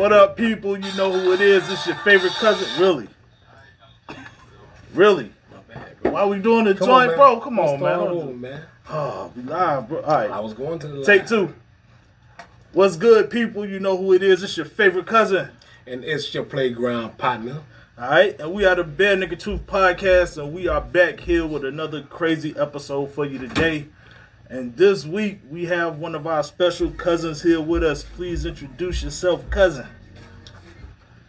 What up, people? You know who it is. It's your favorite cousin. Really? Really? Why we doing the joint, man. bro? Come Let's on, man. over, man. Oh, we live, bro. All right. I was going to the Take live. two. What's good, people? You know who it is. It's your favorite cousin. and it's your playground partner. All right, and we are the Bare Nigga Truth Podcast, and we are back here with another crazy episode for you today. And this week we have one of our special cousins here with us. Please introduce yourself, cousin.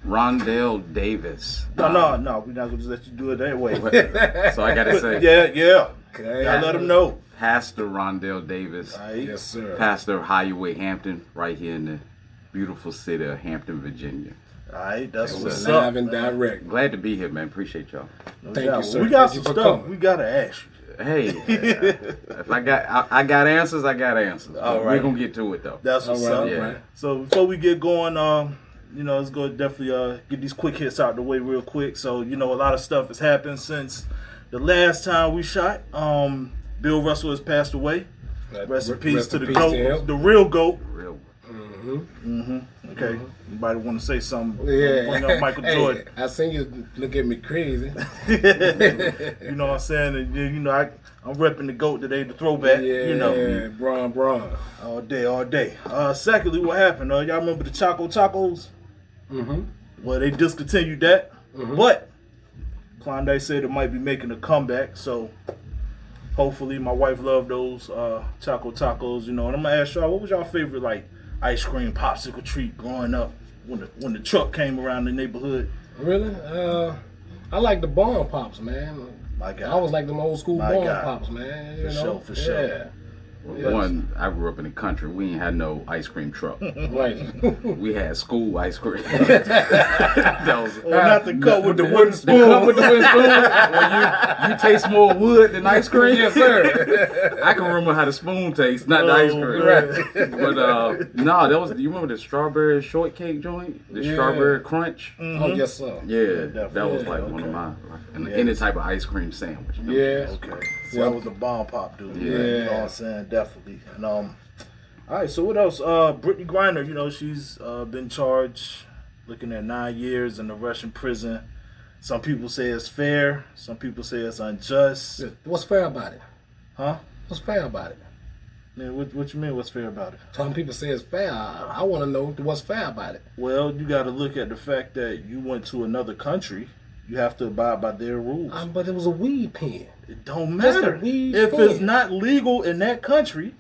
Rondell Davis. No, no, um, no, we're not gonna just let you do it that way. So I gotta say, yeah, yeah. Okay. Gotta let them know. Pastor Rondell Davis, All right. Yes, sir. pastor of Highway Hampton, right here in the beautiful city of Hampton, Virginia. All right, that's Yes, what's sir. up. Live and direct. Glad to be here, man. Appreciate y'all. No Thank doubt. you, sir. We got Thank some stuff coming. we gotta ask you. Hey, if I got I, I got answers, I got answers. All right. We're gonna get to it though. That's All what's right, up. all Yeah. right. So before we get going, um, you know, let's go definitely uh get these quick hits out the way real quick. So you know, a lot of stuff has happened since the last time we shot. Um, Bill Russell has passed away. Rest in peace to the peace goat, him. the real goat. Real. Mm-hmm. Mm-hmm. Okay, anybody want to say something? Yeah. Bring up Michael Hey, Jordan. I seen you look at me crazy. You know what I'm saying? And you know, I I'm repping the goat today, the throwback. yeah, You know, Braun, Braun. all day, all day. Uh, secondly, what happened? Uh, y'all remember the Choco Tacos? Mm-hmm. Well, they discontinued that, Mhm. but Klondike said it might be making a comeback. So hopefully, my wife loved those uh, Choco Tacos. You know, and I'm gonna ask y'all, what was y'all favorite like ice cream popsicle treat growing up when the when the truck came around the neighborhood? Really? Uh, I like the bomb pops, man. My God, I always like them old school My bomb God. pops, man. You For know? sure, for sure. Yeah. One, I grew up in the country. We ain't had no ice cream truck. Right. we had school ice cream. that was Well, not the cup with the wooden the spoon. cup with the wooden spoon. Well, you, you taste more wood than ice cream. yes, sir. I can remember how the spoon tastes, not the ice Oh, cream. But uh, no, that was. You remember the strawberry shortcake joint, the Yeah. strawberry crunch? Oh, yes, sir. Yeah, that was like Yeah, one of okay. my and Yeah. any type of ice cream sandwich. you know? Yeah. Okay. So that was the bomb pop dude. Yeah. You know what I'm saying? Definitely. And um all right, so what else? Uh Brittney Griner, you know, she's uh been charged looking at nine years in the Russian prison. Some people say it's fair, some people say it's unjust. What's fair about it? Huh? What's fair about it? Man, what, what you mean what's fair about it? Some people say it's fair. I, I want to know what's fair about it. Well, you gotta look at the fact that you went to another country. You have to abide by their rules. Um, but it was a weed pen. it don't matter. If it's not legal in that country,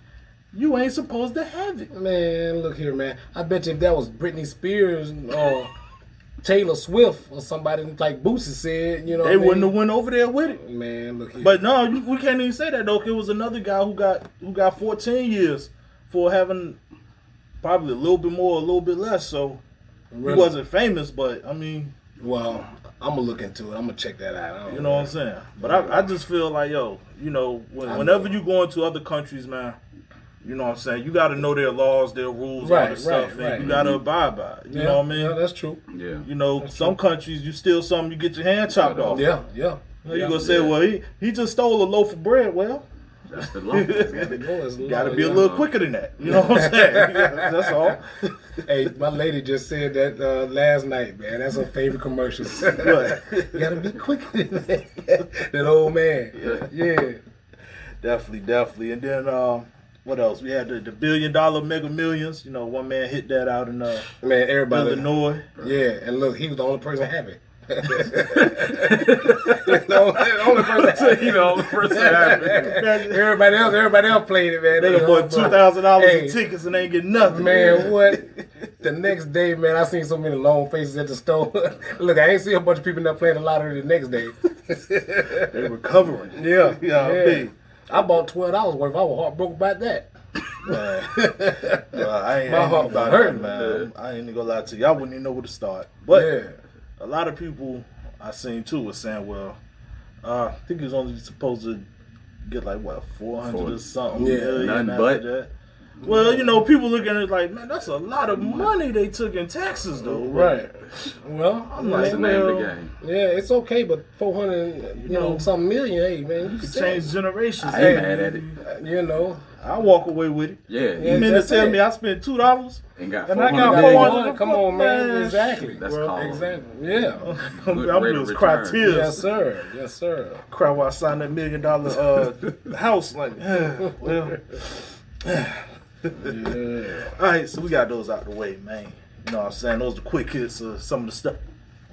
you ain't supposed to have it. Man, look here, man. I bet you if that was Britney Spears or Taylor Swift or somebody like Boosie said, you know, They wouldn't have went over there with it. Man, look here. But no, we can't even say that though. It was another guy who got who got 14 years for having probably a little bit more, a little bit less. So Really? he wasn't famous, but I mean, well, I'm gonna look into it. I'm gonna check that out. You know what I'm saying. But I, I just feel like yo, you know, when, whenever know. you go into other countries, man. You know what I'm saying? You got to know their laws, their rules, all Right, this stuff, right, and right. you got to mm-hmm. abide by it. You Yeah, know what I mean? Yeah, that's true. Yeah. you know, some countries you steal something, you get your hand chopped off. Yeah, yeah. You yeah. gonna say, Yeah. well, he he just stole a loaf of bread. Well, That's the law. Got to be a Yeah. little quicker than that. You know what I'm saying? That's all. Hey, my lady just said that uh, last night, man. That's her favorite commercial. What? you gotta be quicker than that. that old man. Yeah. Definitely, definitely. And then um, what else? We had the, the billion dollar mega millions. You know, one man hit that out in uh, Man, everybody. Illinois. Yeah, and look, he was the only person happy. The only, the only person you know, the first time. Everybody else, everybody else played it, man. They bought two thousand dollars in tickets and they ain't get nothing. Man, what? The next day, man, I seen so many long faces at the store. Look, I ain't see a bunch of people that playing the lottery the next day. they recovering. Yeah, yeah. what I mean? I bought twelve dollars worth. I was heartbroken about that. Man. Well, I ain't, My I ain't heart about hurt, that, man. I ain't gonna lie to you. I wouldn't even know where to start. But yeah, a lot of people I seen too was saying, well, uh, I think he was only supposed to get like what four hundred or something Yeah, million nothing after but. that. Well, you know, people looking at it like, man, that's a lot of money they took in taxes, though. right. Well, I'm yeah, like, That's the name of the game. yeah, it's okay, but four hundred, you know, know, some million, hey man, you You could change generations. I ain't mad at it. You know, I walk away with it. Yeah, Yeah, You mean to tell it. me I spent two dollars? and got And I got hundred four days. Come on, man. Man, Exactly. That's Bro, called Exactly. Yeah. I'm, Good I'm rate of just cry tears. Yes, sir. Yes, sir. Cry while I signed that million dollar uh, house. Like, well. Yeah. All right, so we got those out the way, man. You know what I'm saying? Those are quick hits of some of the stuff.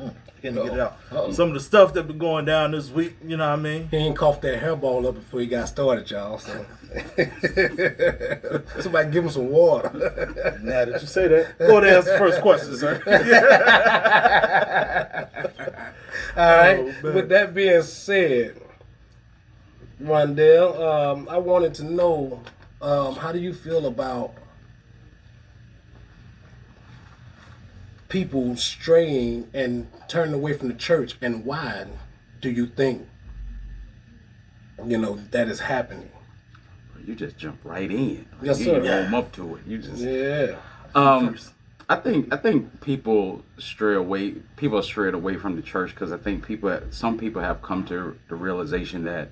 Mm, can't get it out. Uh-oh. Some of the stuff that been going down this week, you know what I mean? He ain't coughed that hairball up before he got started, y'all. So somebody give him some water. Now that you say that, go ahead and answer the first question, sir. All right. Oh. With that being said, Rondell, um, I wanted to know um, how do you feel about people straying and turning away from the church, and why do you think you know that is happening? You just jump right in. Yes, you sir. didn't warm up to it. You just Yeah. Um, I think I think people stray away. People are strayed away from the church because I think people, some people have come to the realization that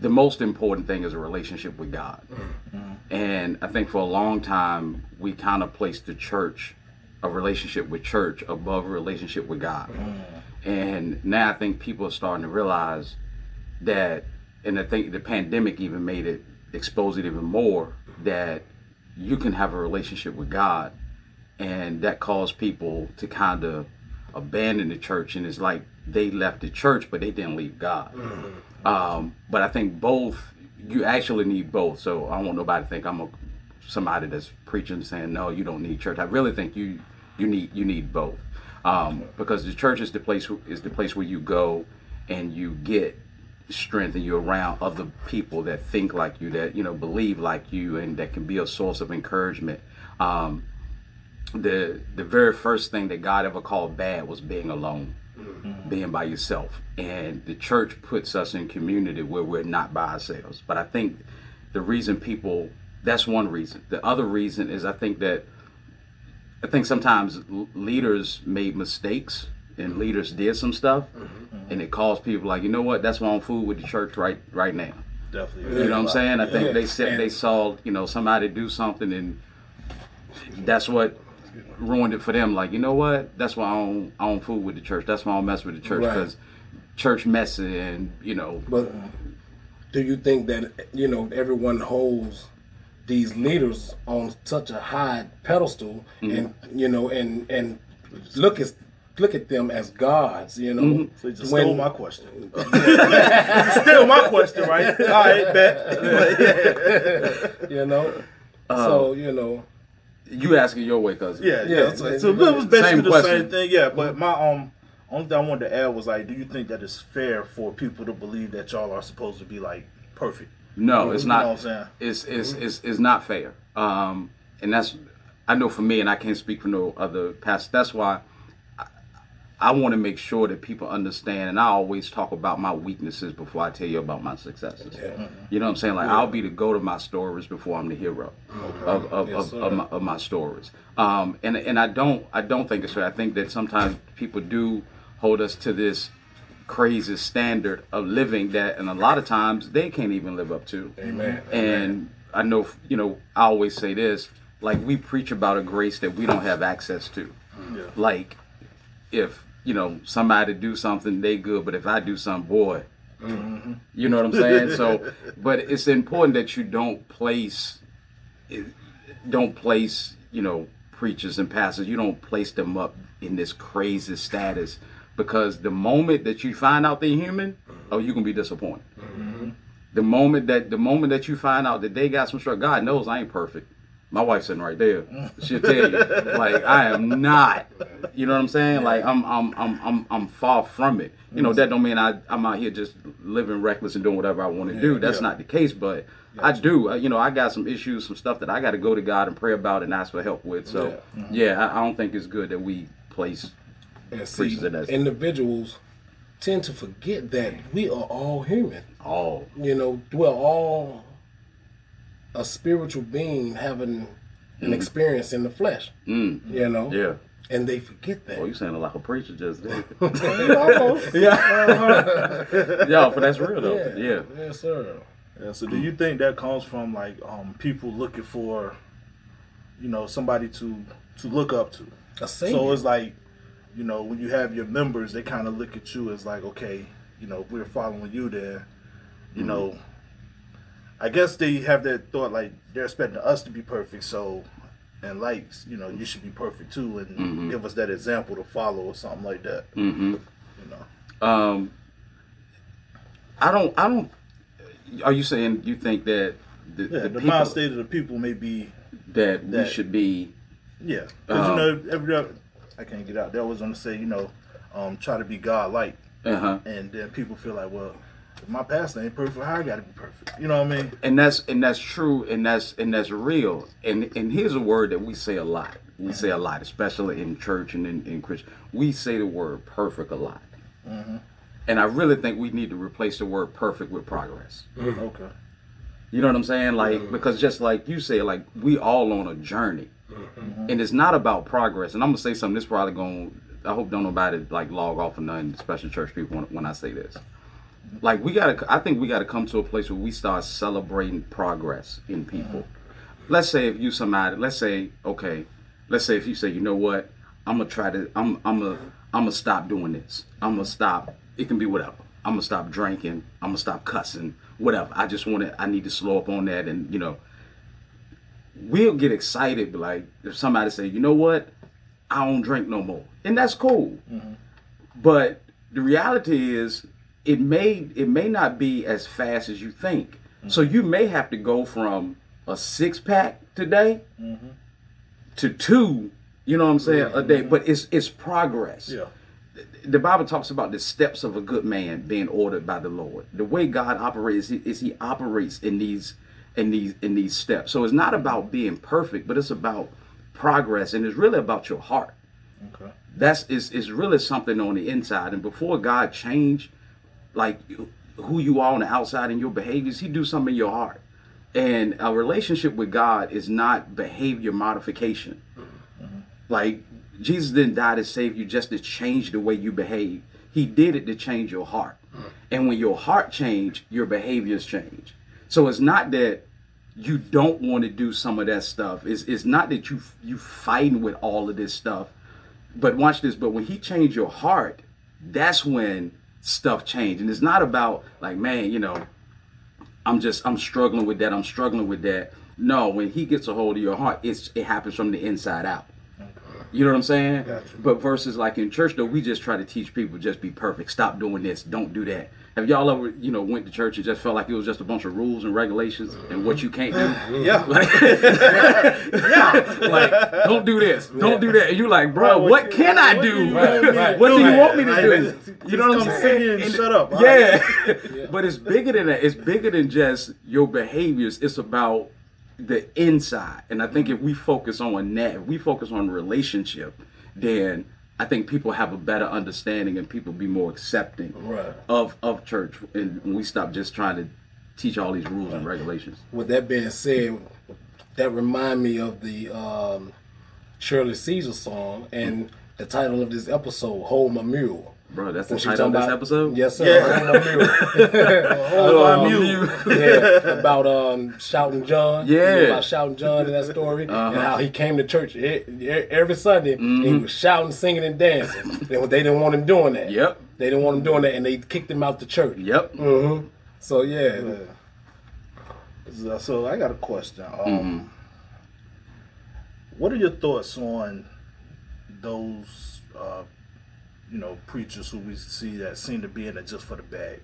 the most important thing is a relationship with God. And I think for a long time we kind of placed the church, a relationship with church, above a relationship with God. And now I think people are starting to realize that, and I think the pandemic even made it expose it even more that you can have a relationship with God, and that caused people to kind of abandon the church, and it's like they left the church, but they didn't leave God. Um, but I think both you actually need both. So I don't want nobody to think I'm a somebody that's preaching saying no, you don't need church. I really think you you need you need both. Um, because the church is the place is the place where you go and you get strength and you're around other people that think like you that you know believe like you and that can be a source of encouragement. Um, the the very first thing that god ever called bad was being alone being by yourself. And the church puts us in community where we're not by ourselves. But i think the reason people that's one reason. The other reason is i think that i think sometimes leaders made mistakes and leaders did some stuff mm-hmm. and it caused people like you know what? That's why i'm fool with the church right right now. Definitely. you know what i'm saying? I think Yeah. they said they saw you know somebody do something and that's what ruined it for them. Like you know what? That's why i don't i don't fool with the church. That's why i don't mess with the church Right. because church messy and you know But do you think that you know everyone holds these leaders on such a high pedestal, mm-hmm. and you know, and and look at look at them as gods, you know? Mm-hmm. So you just When- stole my question. Still my question, right? All right, bet. You know, uh, so you know, you asking your way cousin Yeah, Yeah, yeah. So, it's- so it was basically Same the question. same thing. Yeah, but my um only thing I wanted to add was like, do you think that it's fair for people to believe that y'all are supposed to be like perfect? No, it's not. what I'm saying? It's it's it's it's not fair. Um, and that's I know for me, and I can't speak for no other past. That's why I, I want to make sure that people understand. And I always talk about my weaknesses before I tell you about my successes. You know what I'm saying? Like I'll be the go to my stories before I'm the hero of of, Yes, of, of, my, of my stories. Um, and and I don't I don't think it's fair. I think that sometimes people do hold us to this crazy standard of living that and a lot of times they can't even live up to. Amen. and i know you know i always say this like we preach about a grace that we don't have access to. Mm. Yeah. like if you know somebody do something they good but if i do something boy. Mm-hmm. You know what i'm saying? So but it's important that you don't place don't place you know preachers and pastors you don't place them up in this crazy status because the moment that you find out they're human oh you can be disappointed. The moment that the moment that you find out that they got some struggle god knows i ain't perfect. My wife's sitting right there. She'll tell you like i am not. You know what i'm saying? Like i'm i'm i'm i'm, I'm far from it. You know that don't mean I, i'm out here just living reckless and doing whatever i want to do that's yeah. not the case but i do uh, you know i got some issues some stuff that i got to go to god and pray about and ask for help with. So yeah, I, I don't think it's good that we place And see, Preachers of individuals tend to forget that we are all human. all You know, we're all a spiritual being having an experience in the flesh. mm, You know, yeah and they forget that. Oh, you sounding like a preacher just there. Almost. yeah. yeah, but that's real though. Yeah. Yeah. Yes, sir. Yeah, so do you think that comes from like um, people looking for, you know, somebody to to look up to? A savior. So it's like, you know, when you have your members, they kind of look at you as like, okay, you know, we're following you there, you know. I guess they have that thought like they're expecting us to be perfect, so and like you know you should be perfect too, and give us that example to follow or something like that. Mm-hmm. You know, Um, I don't. I don't. Are you saying you think that the, yeah, the the, people mind state of the people may be that we should be? Yeah, because Um, you know, every other- I can't get out. They always want to say, you know, um, try to be God like, Uh huh. and then people feel like, well, if my pastor ain't perfect, how I got to be perfect? You know what I mean? and that's and that's true and that's and that's real. And and here's a word that we say a lot. We say a lot especially in church and in, in christian we say the word perfect a lot. And i really think we need to replace the word perfect with progress. Okay. you know what i'm saying? Like because just like you say like we all on a journey and it's not about progress. And i'm gonna say something this probably going i hope don't nobody like log off or nothing especially church people when, when i say this. Like we gotta i think we gotta come to a place where we start celebrating progress in people. Let's say if you somebody let's say okay let's say if you say you know what? I'm gonna try to i'm i'm gonna i'm gonna stop doing this. I'm gonna stop it can be whatever. I'm gonna stop drinking. I'm gonna stop cussing. Whatever. I just want to i need to slow up on that and you know we'll get excited like if somebody say you know what? I don't drink no more. And that's cool. Mm-hmm. But the reality is it may it may not be as fast as you think. Mm-hmm. So you may have to go from a six pack today mm-hmm. to two you know what i'm saying a day. But it's it's progress. Yeah. the Bible talks about the steps of a good man being ordered by the Lord. The way God operates is, is He operates in these in these in these steps. So it's not about being perfect, but it's about progress, and it's really about your heart. Okay. That's is is really something on the inside. And before God change, like who you are on the outside and your behaviors, He do something in your heart. And a relationship with God is not behavior modification. Mm-hmm. Like Jesus didn't die to save you just to change the way you behave. He did it to change your heart. Mm. And when your heart change, your behaviors change. So it's not that you don't want to do some of that stuff. It's, it's not that you you fighting with all of this stuff. But watch this. But when he changed your heart, that's when stuff changed. And it's not about like, man, you know, I'm just I'm struggling with that. I'm struggling with that. No, when he gets a hold of your heart, it's it happens from the inside out. You know what I'm saying? Gotcha. But versus like in church though, we just try to teach people just be perfect. Stop doing this. Don't do that. Have y'all ever, you know, went to church and just felt like it was just a bunch of rules and regulations and what you can't do? Mm-hmm. Yeah. like, don't do this, don't do that. And you're like, bro, Right, what, what- can I what do? you What do you want me to Like, do? just You know what I'm saying? and shut up, all Yeah. but it's bigger than that. It's bigger than just your behaviors. It's about the inside. And I think if we focus on that, if we focus on relationship, then I think people have a better understanding and people be more accepting Right. of of church and we stop just trying to teach all these rules and regulations. With that being said, that remind me of the um, Shirley Caesar song and the title of this episode, "Hold My Mule." Bro, that's the When she title of this about- episy Yes, sir. Yeah. Hold My Mule. Um, yeah, about um, shouting John. Yeah. Uh-huh. You know about shouting John in that story, and how he came to church every Sunday. And he was shouting, singing, and dancing. and they didn't want him doing that. Mm-hmm. Yep. They didn't want him doing that, and they kicked him out the church. Yep. hmm So yeah, Yeah. So- So I got a question. Um, Mm-hmm. What are your thoughts on those, uh, you know, preachers who we see that seem to be in it just for the bag?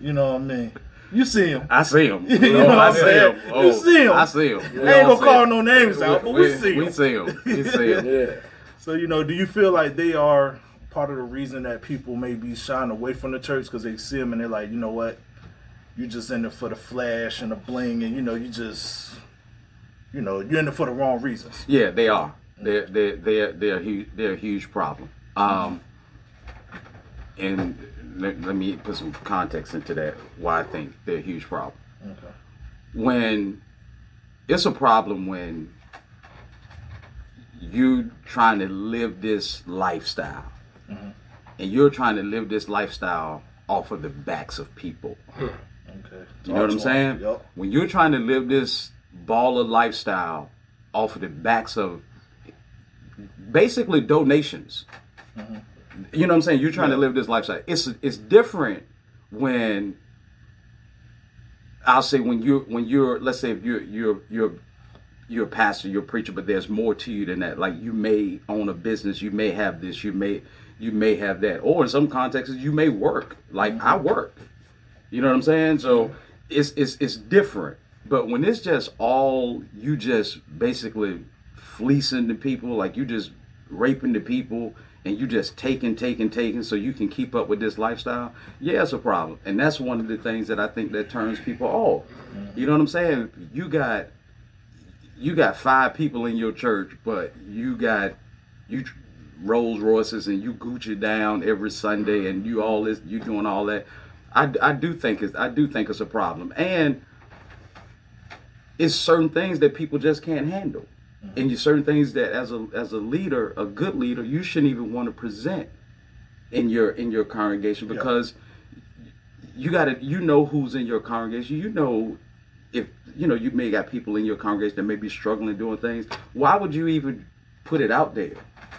You know what I mean? You see them. I see him. You know Oh, what I I'm see saying? him. You Oh, see 'em. I see him. I ain't gonna call no names out, but we, see him. We them. see him. We see him. yeah. So you know, do you feel like they are part of the reason that people may be shying away from the church because they see them and they're like, you know what, you just in it for the flash and the bling, and you know, you just, you know, you're in it for the wrong reasons. Yeah, they are. They're they're they're they're a huge they're a huge problem. Um, and let, let me put some context into that. Why I think they're a huge problem. Okay. When it's a problem when you trying to live this lifestyle, and you're trying to live this lifestyle off of the backs of people. Okay. You know what I'm saying? Yep. When you're trying to live this baller lifestyle off of the backs of basically donations. You know what I'm saying? You're trying to live this lifestyle. It's it's different when I'll say when you're when you're let's say if you're you're you're you're a pastor, you're a preacher, but there's more to you than that. Like you may own a business, you may have this, you may you may have that, or in some contexts you may work. Like I mm-hmm. work. You know what I'm saying? So it's it's it's different. But when it's just all you just basically fleecing the people, like you just raping the people and you just taking, taking, taking so you can keep up with this lifestyle, yeah, it's a problem. And that's one of the things that I think that turns people off. You know what I'm saying? You got you got five people in your church, but you got you Rolls Royces and you Gucci down every Sunday and you all this you doing all that. I, I do think it's I do think it's a problem, and it's certain things that people just can't handle, and you certain things that as a as a leader, a good leader, you shouldn't even want to present in your in your congregation because you got to you know who's in your congregation, you know if you know you may got people in your congregation that may be struggling doing things. Why would you even put it out there?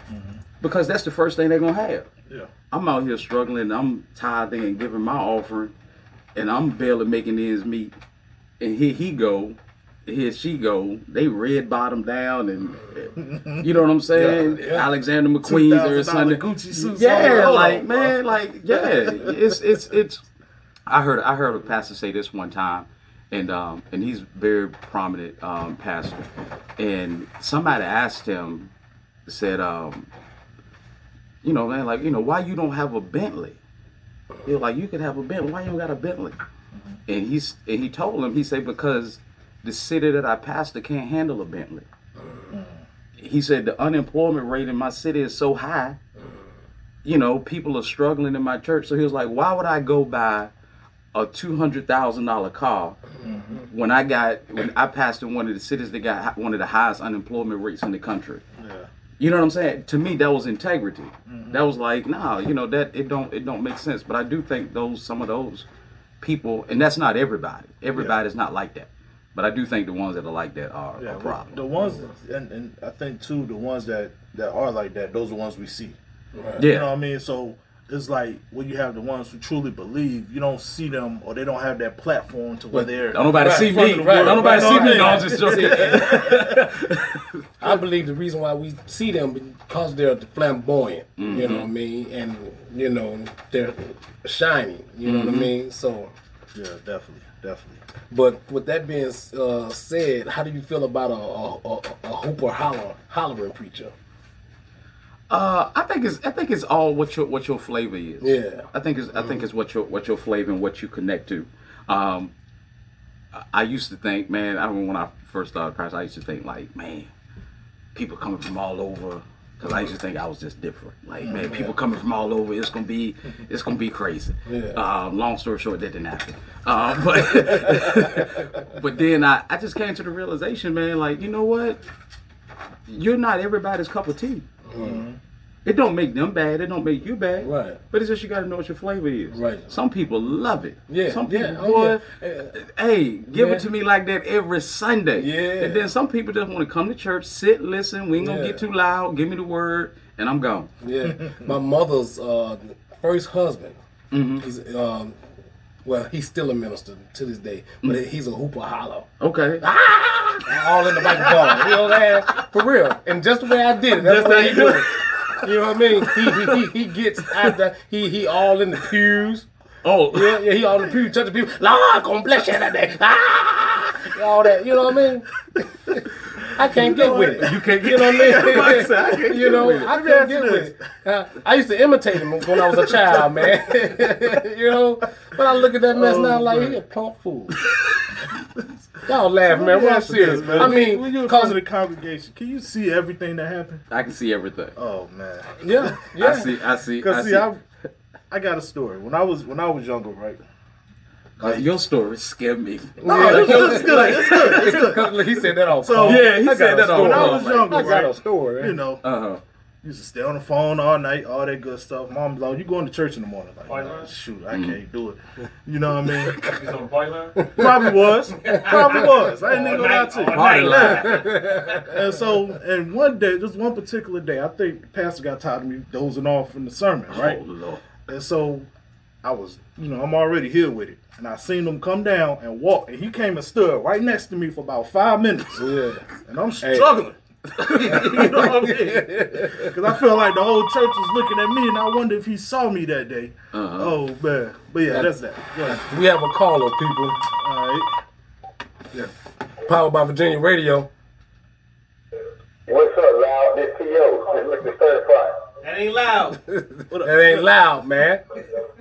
Mm-hmm. Because that's the first thing they're gonna have. Yeah. I'm out here struggling. I'm tithing and giving my offering, and I'm barely making ends meet. And here he go, here she go. They red bottom down, and you know what I'm saying. Yeah, yeah. Alexander McQueen's or $2,000 Gucci suits Yeah, on. like man, like yeah, it's it's it's. I heard I heard a pastor say this one time, and um and he's very prominent um pastor, and somebody asked him, said um you know, man, like, you know, why you don't have a Bentley? You're like, you could have a Bentley. Why you don't got a Bentley? And he's and he told him, he said, because the city that I pastor can't handle a Bentley. He said the unemployment rate in my city is so high. You know, people are struggling in my church. So he was like, why would I go buy a two hundred thousand dollar car when I got when I passed in one of the cities that got one of the highest unemployment rates in the country? Yeah. You know what I'm saying? To me, that was integrity. That was like, nah, you know that it don't it don't make sense. But I do think those some of those people, and that's not everybody. Everybody's not like that. But I do think the ones that are like that are Yeah, a problem. The ones, and, and I think too, the ones that that are like that, those are the ones we see. Right. yeah, You know what I mean? So it's like when you have the ones who truly believe, you don't see them or they don't have that platform to where they're. don't nobody Right, see me. of the. Don't nobody Right, see me. No, I'm just joking. I believe the reason why we see them because they're flamboyant. You know mm-hmm. what I mean, and you know they're shiny. You know what I mm-hmm. mean. So, Yeah, definitely, definitely. But with that being uh, said, how do you feel about a a, a, a hooper holler hollering preacher? Uh, I think it's I think it's all what your what your flavor is. Yeah. I think it's I think it's what your what your flavor and what you connect to. Um, I- I used to think, man, I remember when I first started practice, I used to think like, man, people coming from all over. Cause I used to think I was just different. Like, man, people coming from all over, it's gonna be, it's gonna be crazy. Yeah. Um, long story short, that didn't happen. Um, but, but then I, I just came to the realization, man, like, you know what? You're not everybody's cup of tea. It don't make them bad. It don't make you bad. Right. But it's just you got to know what your flavor is. Right. Some people love it. Yeah, Some people, yeah, oh, boy, yeah. hey, give Yeah. it to me like that every Sunday. Yeah. And then some people just want to come to church, sit, listen. We ain't gonna Yeah. get too loud. Give me the word, and I'm gone. Yeah, my mother's uh, first husband. Mm-hmm. He's um, well, he's still a minister to this day, but he's a hooper holler. Okay. Ah! all in the back microphone. You know what I'm saying? For real. And just the way I did it. That's, Just how he you do it. You know what I mean? He he, he, he gets after he he all in the pews. Oh. Yeah, yeah, he all in the pews, touch the pews. Lord, gonna bless you today. Ah! All that, you know what I mean? I can't get with it. You can't get on know what I mean? I said, I can't you know. I Let me couldn't ask get with it. Uh, I used to imitate him when I was a child, man. you know, but I look at that mess now like he a plump fool. Y'all laugh, man. We're serious. Man. I mean, when you're in front cause of the congregation, can you see everything that happened? I can see everything. Oh man. yeah, yeah. I see. I see. I Cause see. see, I, I got a story. When I was when I was younger, right? Uh, your story scared me. Yeah, it's good, it's good, it's good, it's good. Cause he said that on So- phone. Yeah, he I said that on. When I phone. was younger, I got a story. You know, Uh huh. Used to stay on the phone all night, all that good stuff. Mom's like, "You going to church in the morning?" Like, White nah, line? shoot, I can't do it. You know what I mean? He's on the party line. Probably was. Probably was. I ain't even gonna lie to you. All night. And so, and one day, just one particular day, I think the pastor got tired of me dozing off in the sermon, right? Oh Lord. And so, I was, you know, I'm already here with it, and I seen him come down and walk, and he came and stood right next to me for about five minutes, Yeah. and I'm struggling. you know what I mean? Because I feel like the whole church was looking at me, and I wonder if he saw me that day. Uh-huh. Oh man, but yeah, that's that. Go ahead. We have a caller, people. All right. Yeah. Powered by Virginia Radio. What's up, loud? This T.O. This Mr. Certified. That ain't loud. That ain't loud, man.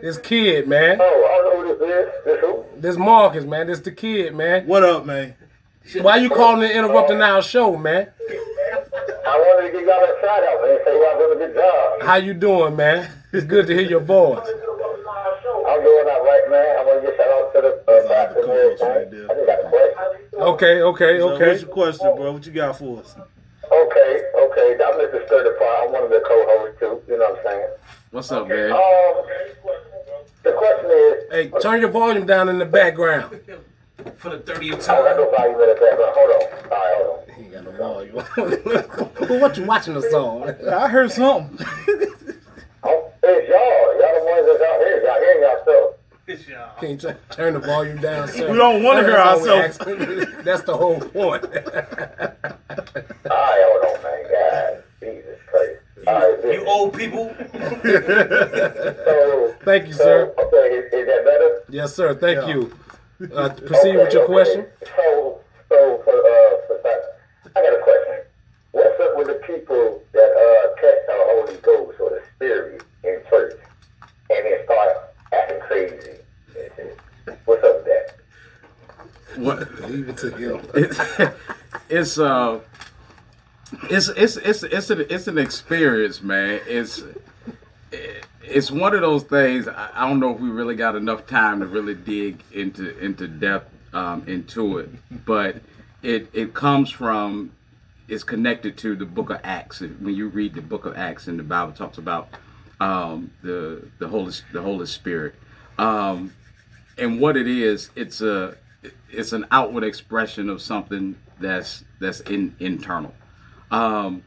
This kid, man. Oh, I know who this is. This who? This Marcus, man. This the kid, man. What up, man? Why you calling and interrupting our show, man? I wanted to give y'all a shout out, man. Say y'all doing a good job. How you doing, man? It's good to hear your voice. I'm doing all right, man. I want to give shout out to the uh, pastor and co-host right. I just got a question. Okay, okay, So okay. what's your question, bro? What you got for us? Okay, okay. I'm Mr. Certified. I'm one of the co-hosts, too. You know what I'm saying? What's up, man? Um, the question is, Hey, turn your volume down in the background. For the 30th I got no volume in the background. Hold on. All right, hold on. He ain't got no volume. Well, what you watching us on? I heard something. Oh, it's y'all. Y'all the ones that's out here. Y'all hearing yourself. It's y'all. Can't t- turn the volume down, sir? We don't wanna hear That's all we ourselves. That's the whole point. All right, hold on, man. God, Jesus Christ. All right, You old people. So, Thank you, so, sir. okay, is, is that better? Yes, sir. Thank Yeah. you. Uh, proceed with your Okay, question. So, so for uh, for that, I got a question. What's up with the people that uh catch the Holy Ghost or the Spirit in church and then start acting crazy? What's up with that? What? Leave it to him. it, it's uh it's it's it's it's an, it's an experience man it's it's one of those things I, I don't know if we really got enough time to really dig into into depth um, into it but it it comes from it's connected to the book of acts when you read the book of acts and the bible talks about um, the the holy the holy spirit um, and what it is it's a it's an outward expression of something that's that's in internal. Um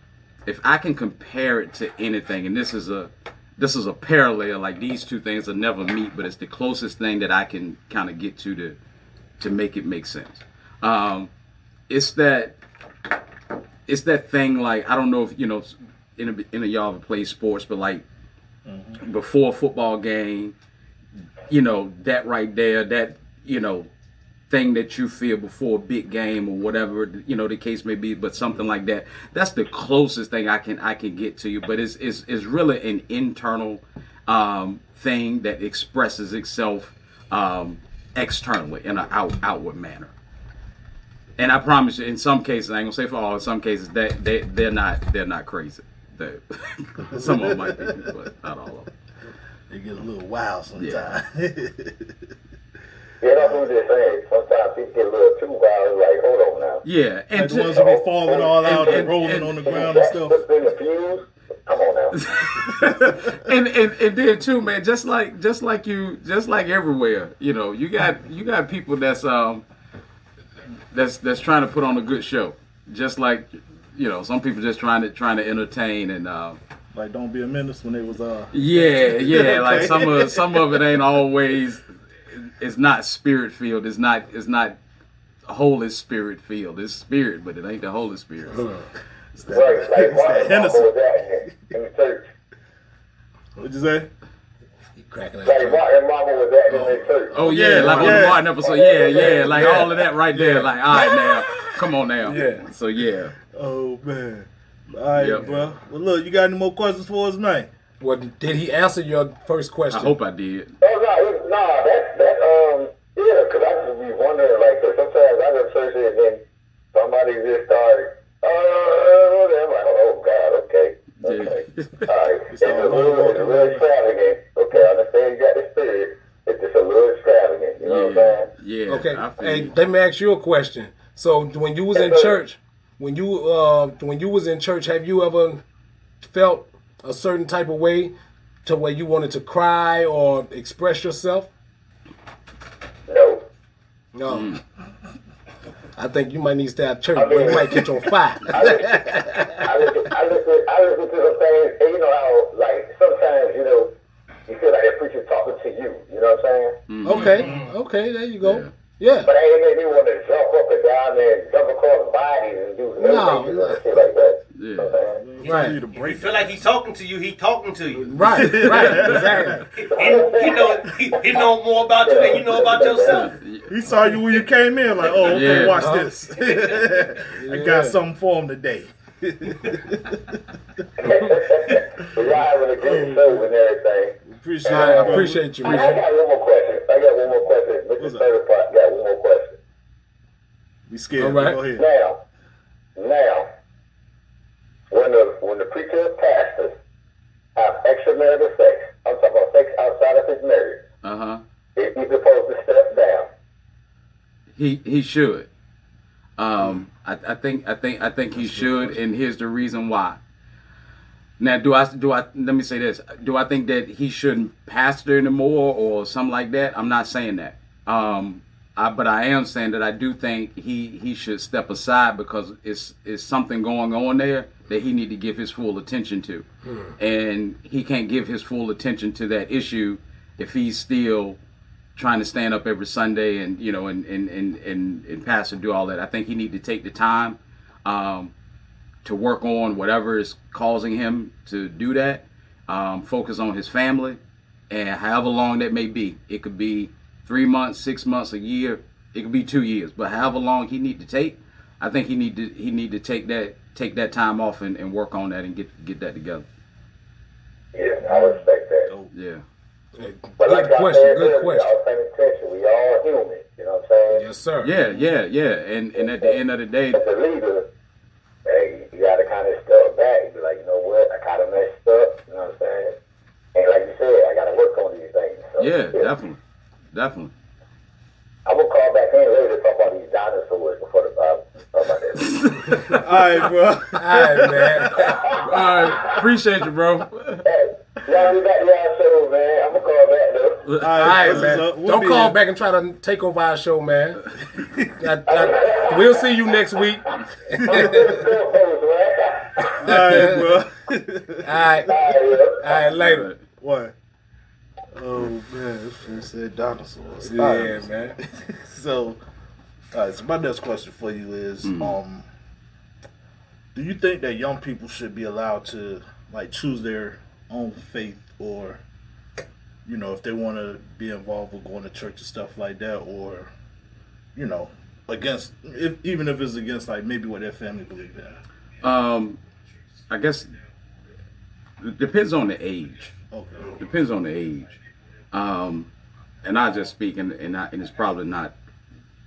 if i can compare it to anything and this is a this is a parallel like these two things will never meet but it's the closest thing that i can kind of get to to to make it make sense. Um it's that it's that thing like i don't know if you know in a, in a y'all have played sports but like before a football game you know that right there that you know thing that you feel before a big game or whatever you know the case may be but something like that. That's the closest thing i can i can get to you. But it's it's, it's really an internal um, thing that expresses itself um, externally in an out, outward manner. And i promise you in some cases i ain't gonna say for all in some cases that they, they're not they're not crazy. They, some of them might be but not all of them They get a little wild sometimes. Yeah, that's what I'm just saying. Sometimes people get a little too wild. Like, hold on now. yeah and like the ones who be falling all out and, and- rolling and- on the ground and stuff. Been. Come on now. and, and and then too, man, just like just like you, just like everywhere, you know, you got you got people that's um that's that's trying to put on a good show, just like you know, some people just trying to trying to entertain and uh, Like, don't be a menace when it was uh. yeah, yeah, like some of some of it ain't always. It's not spirit filled. It's not. It's not. Holy Spirit filled. It's spirit, but it ain't the Holy Spirit. It's that, Right, like it's that Martin Mama Hennessy. was at in the church. What'd you say? He cracking Like that. Martin Mama was at in the church. Oh yeah, Yeah, like on the Martin episode. Yeah, yeah, like Yeah. all of that right there. Like, all right now, come on now. Yeah. So yeah. Oh man. All right, Yep. bro. Well, look, you got any more questions for us, man? Well, did he answer your first question? I hope I did. Oh no, it- nah, that that um yeah, 'cause I just be wondering like 'cause sometimes I go to church and then somebody just started. Uh, I'm like, oh God, okay, okay, all right. It's a little, it's a little extravagant. Okay, I understand you got the spirit. It's just a little extravagant. You know what I'm saying? Yeah. Okay. I feel Hey, you. let me ask you a question. So when you was in Yes, sir. church, when you uh when you was in church, have you ever felt a certain type of way to where you wanted to cry or express yourself? No. No. I think you might need to stay at church, boy. You might catch on fire. I listen, I listen, I listen to some things, and you know how, like, sometimes, you know, you feel like the preacher's talking to you. You know what I'm saying? okay, okay, there you go. Yeah. But it ain't make me want to jump up and down there, and jump across bodies and do No, everything no. and shit like that. Yeah. You I'm saying? You Right. need to You break feel like he's talking to you, he talking to you. Right, right, exactly. He, he know he, he know more about you than you know about yourself. He saw you when you came in, like, oh, okay, Yeah. watch Uh-huh. this. I got something for him today. So y'all having a good show and everything. Appreciate I it. brother. appreciate you. I, I got one more question. I got one more question. What's Mr. up? Third Part got one more question. We scared. All right. Go ahead. Now, now, when the when the preacher and pastors have extramarital sex, I'm talking about sex outside of his marriage, Uh huh. is he supposed to step down? He he should. Um, I, I think I think I think he should, and here's the reason why. Now, do I do I let me say this? Do I think that he shouldn't pastor anymore or something like that? I'm not saying that. Um, I, but I am saying that I do think he he should step aside because it's it's something going on there that he need to give his full attention to, and he can't give his full attention to that issue if he's still trying to stand up every Sunday and you know and and and and, and pass and do all that. I think he need to take the time um, to work on whatever is causing him to do that. Um, focus on his family, and however long that may be, it could be three months, six months, a year. It could be two years, but however long he need to take, I think he need to he need to take that take that time off and, and work on that and get get that together. Yeah, I respect that. Oh. Yeah. But like Good y'all question. said Good question. Y'all paying attention. We all human. You know what I'm saying? Yes, sir. Yeah, yeah, yeah. And and at the end of the day, As a leader, hey, you gotta kind of step back. Be like, you know what? I kind of messed up. You know what I'm saying? And like you said, I gotta work on these things. So, yeah, definitely, definitely. I'm gonna call back in later to talk about these dinosaurs before the Bible. Talk about this. All right, bro. All right, man. All right, appreciate you, bro. hey, y'all be back to y'all show, man. I'm gonna call back though. All All right, man. We'll Don't call here. back and try to take over our show, man. I- I- we'll see you next week. All I'm good folks, man. All right, bro. right, all All right, right, later. what? Oh man, this fool said dinosaurs. Yeah, All right. man. So, all right. So my next question for you is, um, do you think that young people should be allowed to like choose their own faith, or you know, if they want to be involved with going to church and stuff like that, or you know, against if even if it's against like maybe what their family believe in? Um, I guess it depends on the age. Okay. Depends on the age. Um, and I just speak, and and, I, and it's probably not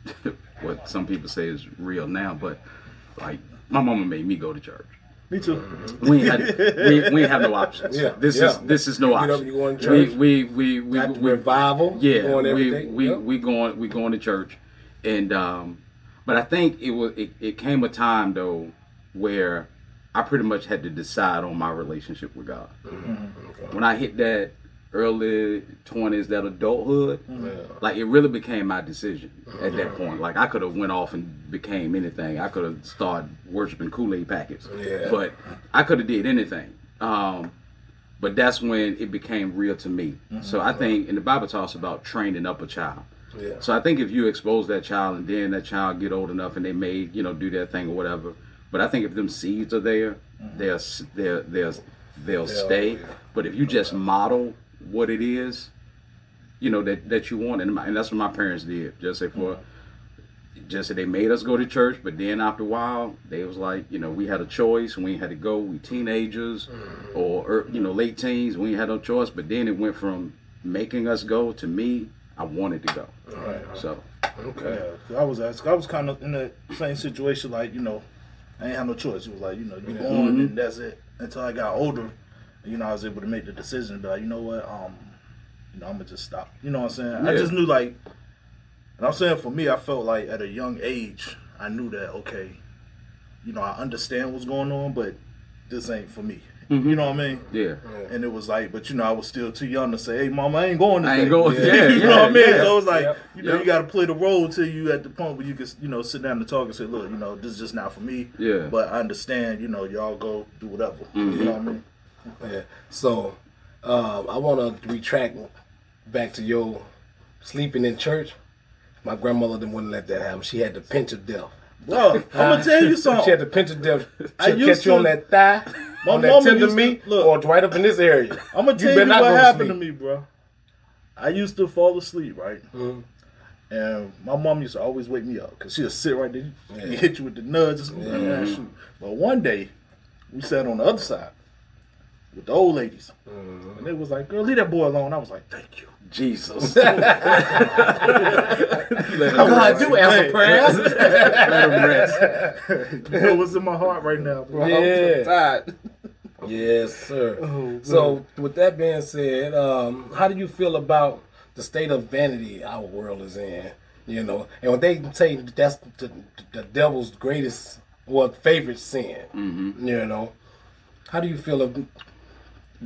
what some people say is real now, but like my mama made me go to church. Me too. We ain't had we, we ain't have no options. Yeah, this yeah. is this is no Get up, option. you going to church. We we we we, Got we revival. yeah, going we we, Yep. we going we going to church, and um, but I think it was it, it came a time though where I pretty much had to decide on my relationship with God. Mm-hmm. When I hit that early twenties, that adulthood, Mm-hmm. like it really became my decision at that point. Like I could have went off and became anything. I could have started worshiping Kool Aid packets, Yeah. but I could have did anything. Um, but that's when it became real to me. So I think, and the Bible talks about training up a child. Yeah. So I think if you expose that child and then that child get old enough and they may, you know, do their thing or whatever. But I think if them seeds are there, they'll s- they'll they'll they'll stay. yeah. But if you just model what it is, you know that that you want, and, my, and that's what my parents did. Just say for. Just say they made us go to church, but then after a while, they was like, you know, we had a choice. We had to go. We teenagers, or er, you know, late teens. We had no choice. But then it went from making us go to me. I wanted to go. So Okay. Yeah, I was asked, I was kind of in the same situation. Like you know, I ain't have no choice. It was like you know, you going and that's it. Until I got older, you know, I was able to make the decision. Be like, you know what, um, you know, I'm gonna just stop. You know what I'm saying? I just knew like, and I'm saying for me, I felt like at a young age, I knew that okay, you know, I understand what's going on, but this ain't for me. Mm-hmm. You know what I mean? Yeah. And it was like, but you know, I was still too young to say, "Hey, mama, I ain't going." Today. I ain't going- you yeah, you know what I mean? yeah. So it was like, Yep. you know, Yep. you got to play the role till you at the point where you can, you know, sit down and talk and say, "Look, you know, this is just not for me." Yeah. But I understand. You know, y'all go do whatever. You know what I mean? Yeah. So, um, I want to retract back to your sleeping in church. My grandmother didn't wouldn't let that happen. She had the pinch of death. Bro, I'm gonna tell you something. She had the pinch of death. I used catch you on that thigh, My on that tender to- meat, look. or right up in this area. I'm gonna tell you, not what to happened to me, bro. I used to fall asleep, right? Mm-hmm. And my mom used to always wake me up because she'd sit right there, Yeah. and hit you with the something. But one day, we sat on the other side with the old ladies, Mm-hmm. and they was like, "Girl, leave that boy alone." I was like, "Thank you." Jesus. God, do answer Hey. prayers. Let him rest. You know what's in my heart right now, bro? Yeah. tired. Yes, sir. Oh, so, with that being said, um, how do you feel about the state of vanity our world is in? You know, and when they say that's the, the devil's greatest, well, favorite sin, Mm-hmm. you know, how do you feel of?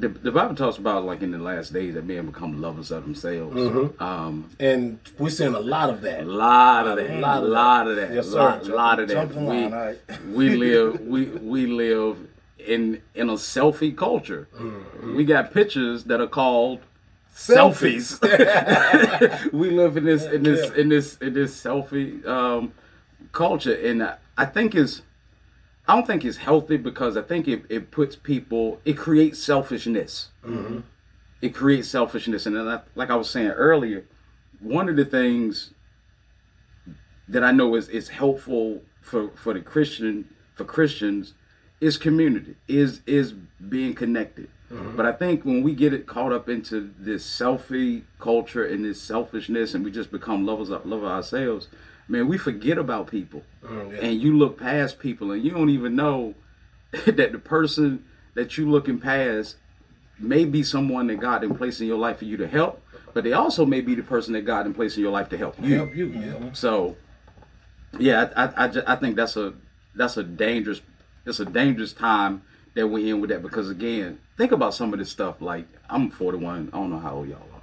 The, the Bible talks about like in the last days that men become lovers of themselves. Mm-hmm. Um, And we're seeing a lot of that. a lot of that. A lot lot, of of that. Yes, sir. lot, lot of that. We, line, right. we live. We we live in in a selfie culture. Mm-hmm. We got pictures that are called selfies. we live in this in this in this in this selfie um, culture, and I- I think it's. I don't think it's healthy because I think it, it puts people, it creates selfishness. Mm-hmm. It creates selfishness. And then I, like I was saying earlier, one of the things that I know is, is helpful for, for the Christian, for Christians is community, is, is being connected. Mm-hmm. But I think when we get it caught up into this selfie culture and this selfishness and we just become lovers of, love of ourselves, man, we forget about people oh, yeah. and you look past people and you don't even know that the person that you looking past may be someone that God in place in your life for you to help, but they also may be the person that God in place in your life to help you. Help you, yeah. So, yeah, I I, I, I think that's a that's a dangerous it's a dangerous time that we're in with that because again, think about some of this stuff. Like I'm 41. I don't know how old y'all are.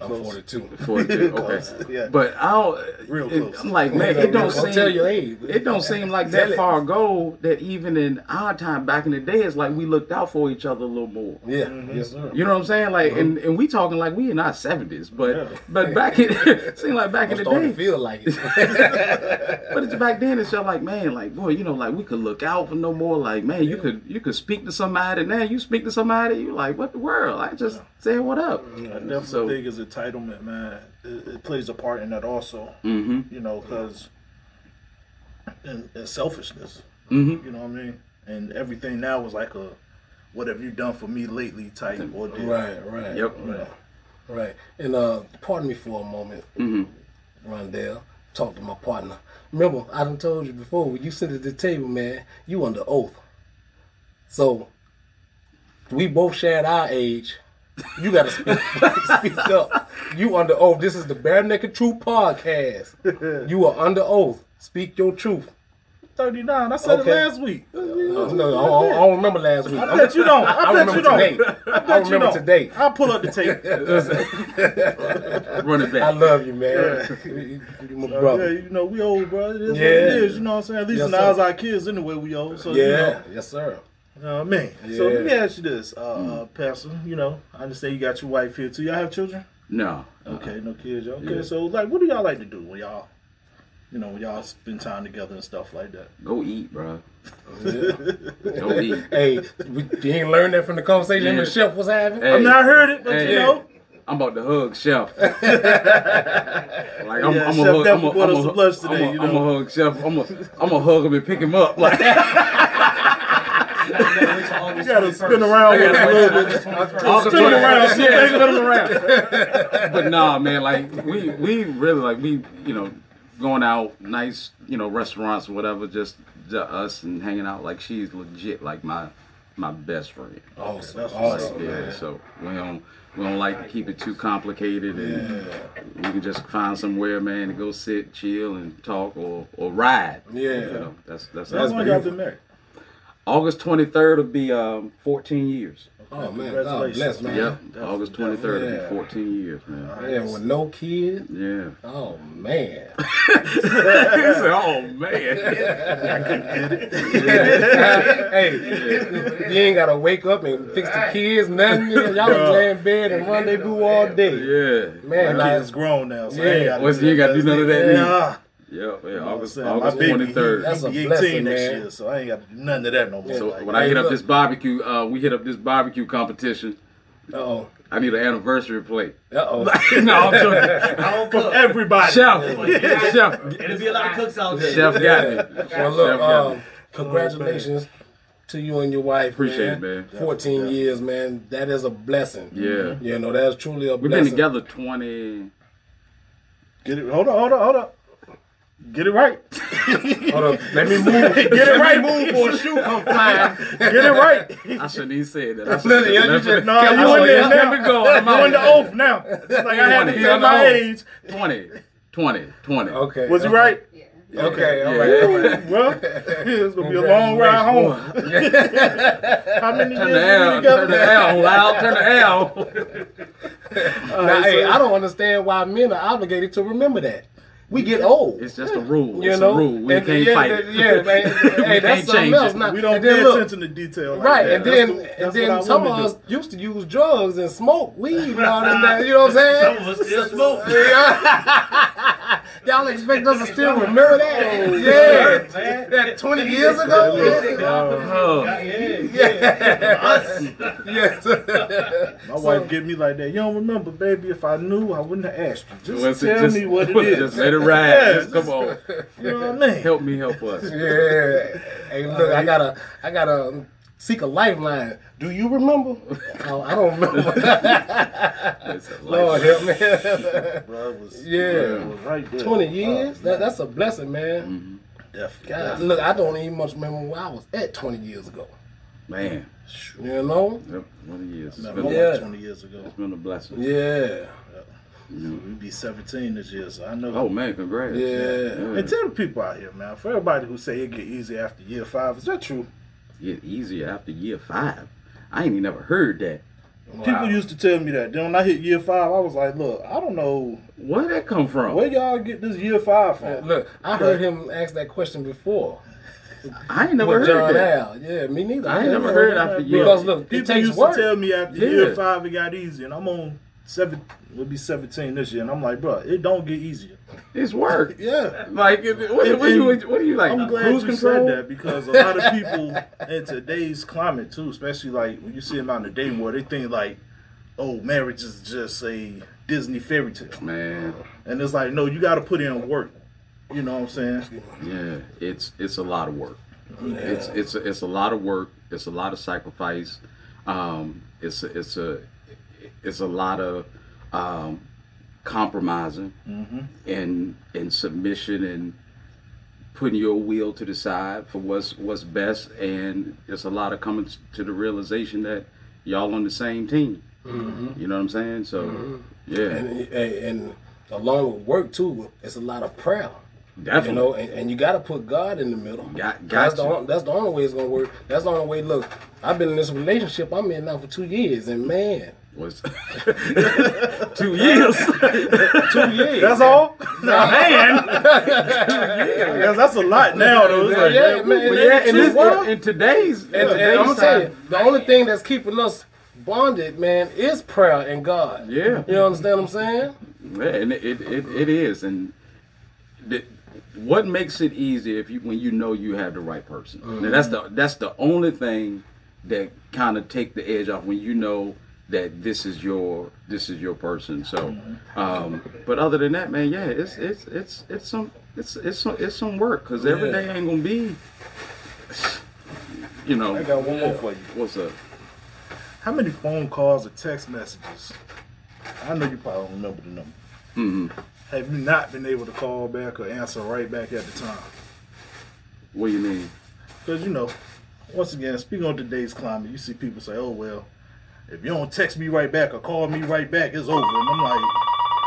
I'm 42. 42. Close, Okay. yeah. But I don't. Real it- close. I'm like, man, it don't Don't seem. tell your age. It don't seem like that far ago that even in our time back in the day, it's like we looked out for each other a little more. Yeah, yes, mm-hmm. sir. You know what I'm saying? Like, and, mm-hmm. and we talking like we in our seventies, but Yeah. but back in it seemed like back I'm in the starting day. to feel like it. But it's back then. It's just like man, like boy, you know, like we could look out for no more. Like man, you could you could speak to somebody. Now you speak to somebody, you like what the world? I just say what up. I definitely So- think is entitlement, man. It, it plays a part in that also. Mm-hmm. You know, because and, and selfishness. Mm-hmm. You know what I mean? And everything now is like a "What have you done for me lately?" type ordeal. right, right. Yep. Right. Right. And uh, pardon me for a moment, Mm-hmm. Rondell. Talk to my partner. Remember, I done told you before, when you sit at the table, man, you under oath. So, we both shared our age. You got to speak, speak up. You under oath. This is the Bare Naked Truth podcast. You are under oath. Speak your truth. Thirty nine. I said Okay. it last week. No, no, I, don't- I don't remember last week. I bet you don't. I, I bet remember you don't. today. I bet I you remember don't. today. I'll pull up the tape. Run it back. I love you, man. You- you my Uh, brother. yeah, you know, we old, bro. It is what Yeah. it is. You know what I'm saying? At least Yes, in the eyes of our kids, anyway, we old. So, you Yeah, know, yes, sir. You know what I mean? So, let me ask you this, uh, uh, Pastor. You know, I understand you got your wife here, too. Y'all have children? No. Okay, no kids. Okay, Yeah. so, like, what do y'all like to do when y'all, you know, when y'all spend time together and stuff like that? Go eat, bro. Yeah. Go eat. hey, we, you ain't learned that from the conversation him Yeah. and Chef was having? Hey, I mean, I heard it, but, hey, you know. I'm about to hug Chef. like I'm, Yeah, I'm Chef a hug. I'm brought a, us I'm a, lunch today, I'm a, you I'm a hug Chef. I'm a, I'm a hug him and pick him up. Like You gotta spin around with it a little bit. All the Spin time. around, spin Yeah. spin around. but nah, man, like we we really like we you know going out nice you know restaurants or whatever, just, just us and hanging out. Like she's legit like my my best friend. Awesome. That's awesome. Yeah, man. so we don't we don't like to keep it too complicated, and we can just find somewhere, man, to go sit, chill, and talk or or ride. Yeah. you know, that's that's How that's long y'all been married? August 23rd will be um 14 years. Oh man, God Congratulations. bless man. Yep. definitely, August 23rd will Yeah. be 14 years, man. Yeah, with no kids. Yeah. Oh man. he said, "Oh man." hey, you ain't gotta wake up and fix the kids, nothing. Y'all can lay in bed and rendezvous all day. Yeah. Man, My like, kid's grown now, so Yeah. I ain't gotta Well, so you ain't gotta do none of that Yeah. Yeah. Yeah. You know what I'm August saying? August My baby, 23rd. That's a he, he blessing, 18 next man. year, so I ain't got to do none of that no more. So Like, when I hit up this barbecue, uh, we hit up this barbecue competition. uh oh, I need an anniversary plate. uh oh. no, I'm joking. I don't from cook. everybody. Chef, chef, It'll be a lot of cooks out there. chef got me. Well, look, Chef got me. um, congratulations to you and your wife. Appreciate man. it, man. 14 years, man. That is a blessing. Yeah. You know, that's truly a We've blessing. been together 20. Get it. Hold on, hold on, hold on. Get it right. Hold on, let me move. Get it right. move for a shoe come flying. Get it right. I shouldn't even say that. I Listen, should yeah, you let should- No, you on, in there now. Let me go. I'm You in the oath now. It's like I had to He say on the my oath. age. 20, 20, 20. Okay. Was he right? Okay, all Yeah. right. all right. Well, it's gonna be a long ride home. How many Turn years the we L, turn the? L, loud, turn the L. Now, hey, I don't understand why men are obligated to remember that. We get old. It's just a rule. you It's know, a rule. We And- can't yeah, fight that- it. Yeah, man. We hey, that's something else. it. Now, We don't and then pay look, attention to detail. Like Right, that. and That's then the- and then some of women us used to use drugs and smoke weed and all that. You know what I'm saying? Some of us still smoke. Y'all expect us to still remember that? yeah, that 20 years ago. Oh, Us. Yes. do. My wife get me like that. You don't remember, baby? If I knew, I wouldn't have asked you. Just What's it- tell just- me what it is. Just let it ride. Yeah, Just come on. You know what I mean? Help me help us. Yeah. Hey, look, I gotta, I gotta seek a lifeline. Do you remember? Oh, I don't remember. Lord help me. Bro, it was, Yeah. it was right there. 20 years? Uh, that, that's a blessing, man. Mm-hmm. Definitely. God, definitely. look, I don't even much remember where I was at 20 years ago. Man. You know? Yep. twenty years. year. It's been, Yeah. wife 20 years ago. it's been a blessing. Yeah. We'd be 17 this year, so I know. Oh man, congrats. Yeah. And tell the people out here, man, for everybody who say it get easy after year five, is that true? Get easier after year five. I ain't even never heard that. People used to tell me that. Then when I hit year five, I was like, look, I don't know Where that come from? where y'all get this year five from. Look, I heard him ask that question before. I ain't never with heard John that. Al. Yeah, me neither. I ain't never heard after year. Because look, it People takes used work. to tell me after Yeah. year five it got easy, and I'm on seven. It'll be 17 this year, and I'm like, bro, it don't get easier. It's work. Yeah. Like, it- what, what, what, you, what are you like? I'm glad cruise you control? said that because a lot of people in today's climate too, especially like when you see them out in the dating world, they think like, oh, marriage is just a Disney fairy tale, Man, and it's like, no, you got to put in work. You know what I'm saying? yeah, it's it's a lot of work. It's it's a, it's a lot of work. It's a lot of sacrifice. Um, it's a, it's a it's a lot of um, compromising mm-hmm. and and submission and putting your will to the side for what's what's best. And it's a lot of coming to the realization that y'all on the same team. Mm-hmm. You know what I'm saying? So mm-hmm. yeah, And, and, and along with work too, it's a lot of prayer. definitely. You know, and, and you got to put God in the middle. Got- that's got the to. that's the only way it's gonna work. That's the only way. Look, I've been in this relationship I'm in now for two years, and man, was two years. two years. That's all. Man, Yes, that's a lot now. Though. It's like, Yeah, man, man, yeah, in, this this, world- in today's, in And, and today's I'm gonna tell you, time- the only thing that's keeping us bonded, man, is prayer and God. Yeah. You understand what I'm saying? Yeah, and it, it, it, it is. And the, what makes it easy if you when you know you have the right person? Now, that's mm-hmm. the that's the only thing that kind of take the edge off when you know that this is your this is your person. So, um, but other than that, man, yeah, it's it's it's it's some it's it's some it's some work because every Yeah. day ain't gonna be. You know, I got one more for you. what's up? How many phone calls or text messages? I know you probably don't remember the number. hmm Have you not been able to call back or answer right back at the time? What do you mean? Because, you know, once again, speaking on today's climate, you see people say, oh, well, if you don't text me right back or call me right back, it's over. And I'm like,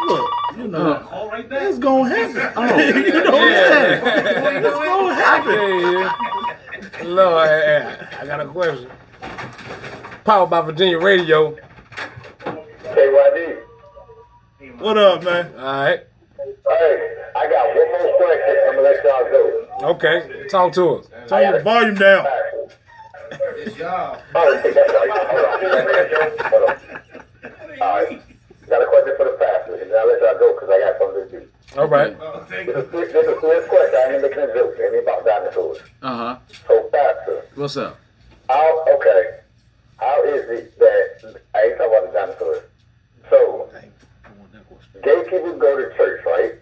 look, you know, Uh, All right back. it's going to happen. Oh, you know what I'm saying? yeah. It's going to happen. Lord, I, I got a question. Powered by Virginia Radio. KYD. What up, man? All right. Hey, I got one more question. I'm gonna let y'all go. Okay. Talk to us. Turn the volume down. It's y'all. Oh, okay, that's right. Hold on. Hold on. All right. Got a question for the pastor, and I'll let y'all go because I got something to do. All right. Oh, thank This you. is, this is a serious question. I ain't making a joke. It ain't about dinosaurs. Uh huh. So, pastor, What's up? how, okay, how is it that, I ain't talking about the dinosaurs. So, gay people go to church, right?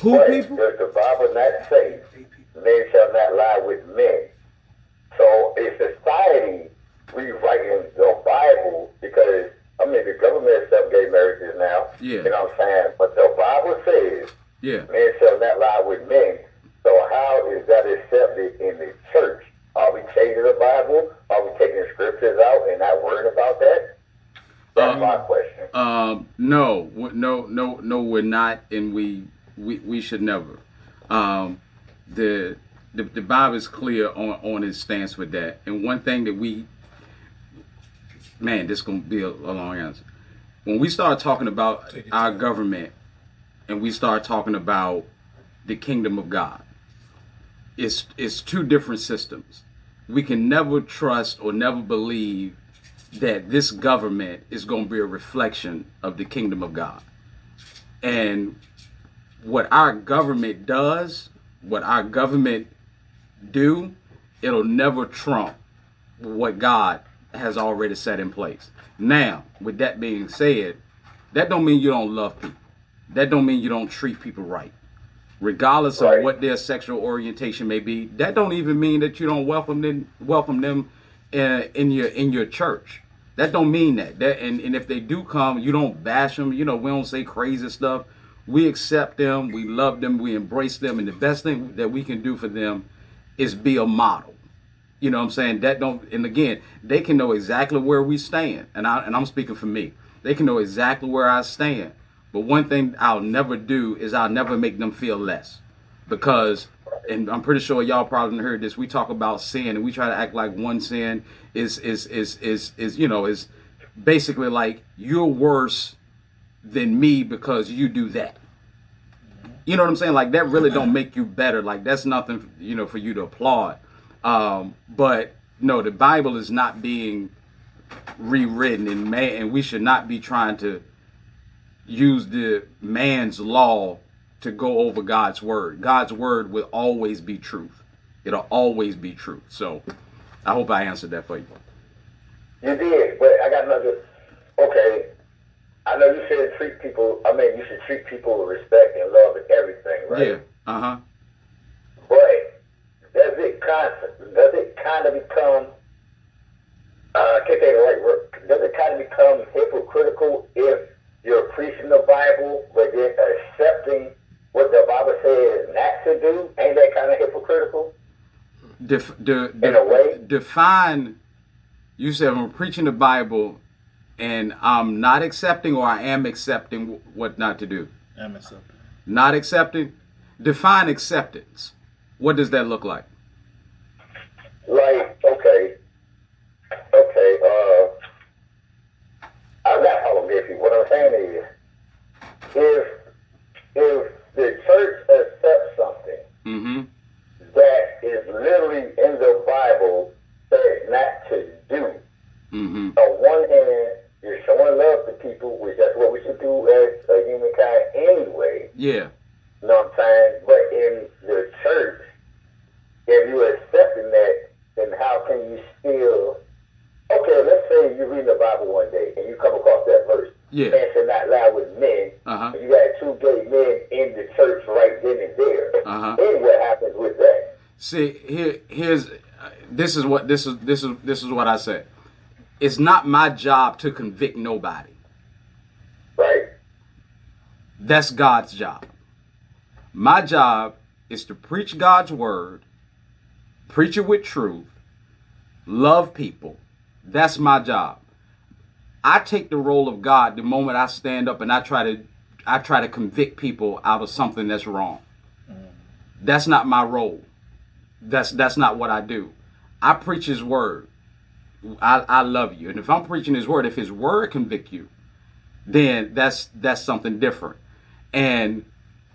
Who But people? does the Bible not say, men shall not lie with men? So is society rewriting the Bible because, I mean, the government accept gay marriages now. Yeah. You know what I'm saying? But the Bible says, Yeah. men shall not lie with men. So how is that accepted in the church? Are we changing the Bible? Are we taking scriptures out and not worrying about that? That's Um, my question. Um, no, no, no, no, we're not, and we we, we should never. Um, the, the the Bible is clear on on its stance with that, and one thing that we, man, this gonna be a, a long answer. When we start talking about our government, and we start talking about the kingdom of God, it's it's two different systems. We can never trust or never believe that this government is going to be a reflection of the kingdom of God. And what our government does, what our government do, it'll never trump what God has already set in place. Now, with that being said, that don't mean you don't love people. That don't mean you don't treat people right. Regardless of what their sexual orientation may be, that don't even mean that you don't welcome them welcome them uh, in your in your church. That don't mean that. That and, and if they do come, you don't bash them. You know, we don't say crazy stuff. We accept them, we love them, we embrace them, and the best thing that we can do for them is be a model. You know what I'm saying? That don't and again, they can know exactly where we stand. And I and I'm speaking for me. They can know exactly where I stand. But one thing I'll never do is I'll never make them feel less. Because and I'm pretty sure y'all probably heard this. We talk about sin and we try to act like one sin is is is is is you know is basically like you're worse than me because you do that. You know what I'm saying? Like that really don't make you better. Like that's nothing, you know, for you to applaud. Um, but no, the Bible is not being rewritten, and man, and we should not be trying to use the man's law to go over God's word. God's word will always be truth. It'll always be truth. So, I hope I answered that for you. You did, but I got another. Okay, I know you said treat people. I mean, you should treat people with respect and love and everything, right? Yeah. Uh huh. But does it kind does it kind of become? Uh, I can't say the right word. Does it kind of become hypocritical if you're preaching the Bible but then accepting what the Bible says not to do? Ain't that kind of hypocritical? Def, de, In a way. define. You said I'm preaching the Bible, and I'm not accepting, or I am accepting what not to do. I'm accepting. Not accepting. Define acceptance. What does that look like? Like, okay, okay, uh, I'm not following Murphy. What I'm saying is, if if the church accepts something Mm-hmm. that is literally in the Bible said not to do, Mm-hmm. on one hand, you're showing love to people, which that's what we should do as a humankind anyway. Yeah. You know what I'm saying? But in the church, if you're accepting that, then how can you still? Okay, let's say you read the Bible one day and you come across that verse. Yeah. Man should not lie with men. Uh-huh. You got two gay men in the church right then and there. Uh-huh. Then what happens with that? See, here, here's, uh, this is what this is. This is this is what I say. It's not my job to convict nobody. Right? That's God's job. My job is to preach God's word, preach it with truth, love people. That's my job. I take the role of God the moment I stand up and I try to I try to convict people out of something that's wrong. That's not my role. That's that's not what I do. I preach His word. I, I love you, and if I'm preaching His word, if His word convict you, then that's that's something different. And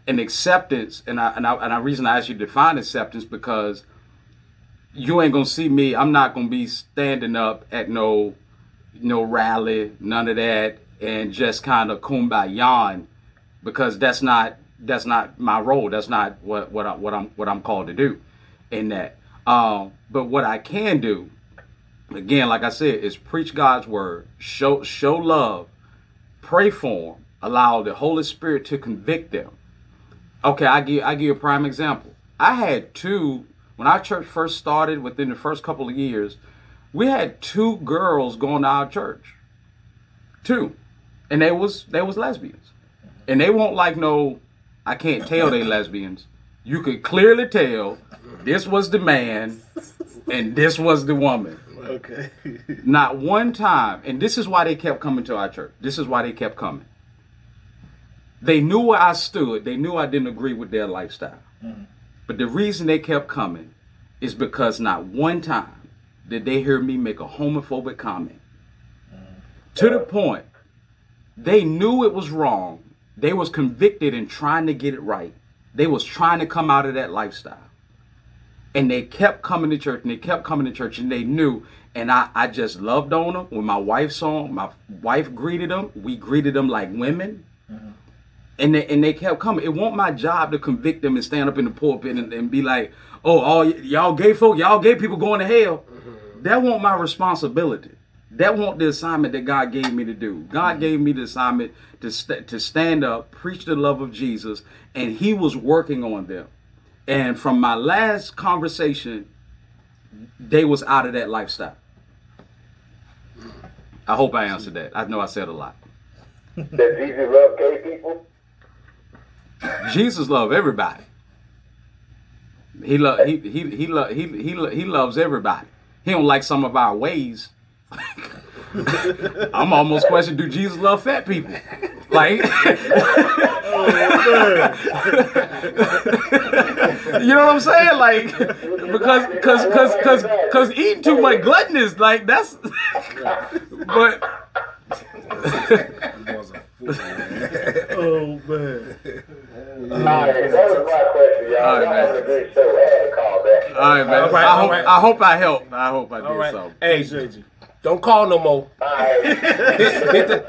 an acceptance, and I and I and the reason I asked you to define acceptance because you ain't gonna see me. I'm not gonna be standing up at no no rally, none of that, and just kind of kumbaya because that's not that's not my role. That's not what what I, what I'm what I'm called to do in that. Um, but what I can do, again, like I said, is preach God's word, show show love, pray for them, allow the Holy Spirit to convict them. Okay, I give I give you a prime example. I had two when our church first started. Within the first couple of years, we had two girls going to our church, two, and they was they was lesbians, and they won't like no. I can't tell they lesbians. You could clearly tell this was the man, and this was the woman. Okay. Not one time, and this is why they kept coming to our church. This is why they kept coming. They knew where I stood. They knew I didn't agree with their lifestyle. Mm-hmm. But the reason they kept coming is because not one time did they hear me make a homophobic comment. Mm-hmm. To the point, they knew it was wrong. They was convicted and trying to get it right. They was trying to come out of that lifestyle. And they kept coming to church and they kept coming to church and they knew. And I, I just loved on them. When my wife saw them, my wife greeted them. We greeted them like women. Mm-hmm. And they, and they kept coming. It wasn't my job to convict them and stand up in the pulpit and, and be like, oh, all y'all gay folk, y'all gay people going to hell. Mm-hmm. That wasn't my responsibility. That wasn't the assignment that God gave me to do. God mm-hmm. gave me the assignment to st- to stand up, preach the love of Jesus, and He was working on them. And from my last conversation, they was out of that lifestyle. I hope I answered that. I know I said a lot. Does Jesus love gay people? Jesus love everybody. He love he he he love he he he loves everybody. He don't like some of our ways. I'm almost questioning: Do Jesus love fat people? Like, oh, you know what I'm saying? Like, because because because because because eating too much gluttonous, like that's. but Was a fool, man. Oh man. All right, that was my question, y'all. All right, man. was a good show. I had to call back. all right, man. All right, I hope. I hope I helped. I hope I did All right. so. Hey, JG. Don't call no more. All right. Hit the,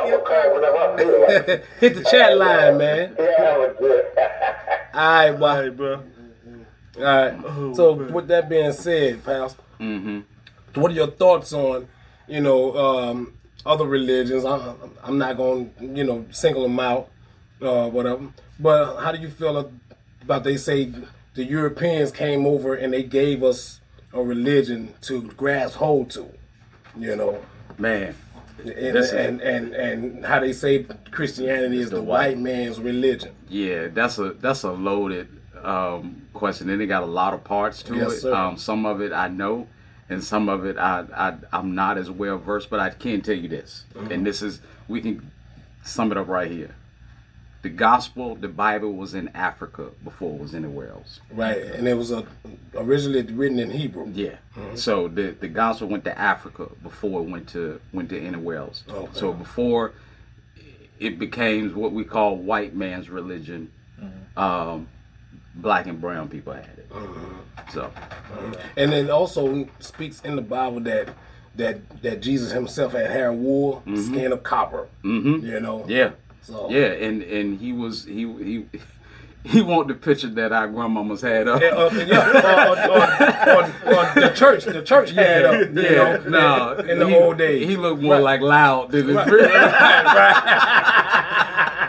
I'm going to call whenever I feel like it. hit the chat line, man. Yeah, that was good. All right, All bye. right, bro. All right. So, with that being said, pals, Mm-hmm. what are your thoughts on, you know, um, other religions? I'm, I'm not going, to you know, single them out, uh, whatever. But how do you feel about they say the Europeans came over and they gave us a religion to grasp hold to, you know? Man, And, and, and, and how they say Christianity is the, the white white- man's religion. Yeah, that's a that's a loaded um, question, and it got a lot of parts to Yes, it. sir. Um, some of it I know, and some of it I, I I'm not as well versed. But I can tell you this, Mm-hmm. and this is we can sum it up right here. The gospel, the Bible was in Africa before it was anywhere else. Right, and it was a, originally written in Hebrew. Yeah. Mm-hmm. So the the gospel went to Africa before it went to went to anywhere else. Okay. So before it became what we call white man's religion, mm-hmm. um, black and brown people had it. Mm-hmm. So And it also speaks in the Bible that that that Jesus himself had hair wool, skin of copper. Mm-hmm. You know. yeah, So yeah, and and he was he he. He want the picture that our grandmamas had up. Yeah, uh, yeah, on, on, on, on the church, the church had up, you Yeah, know, no, in the he, old days. he looked more like loud than his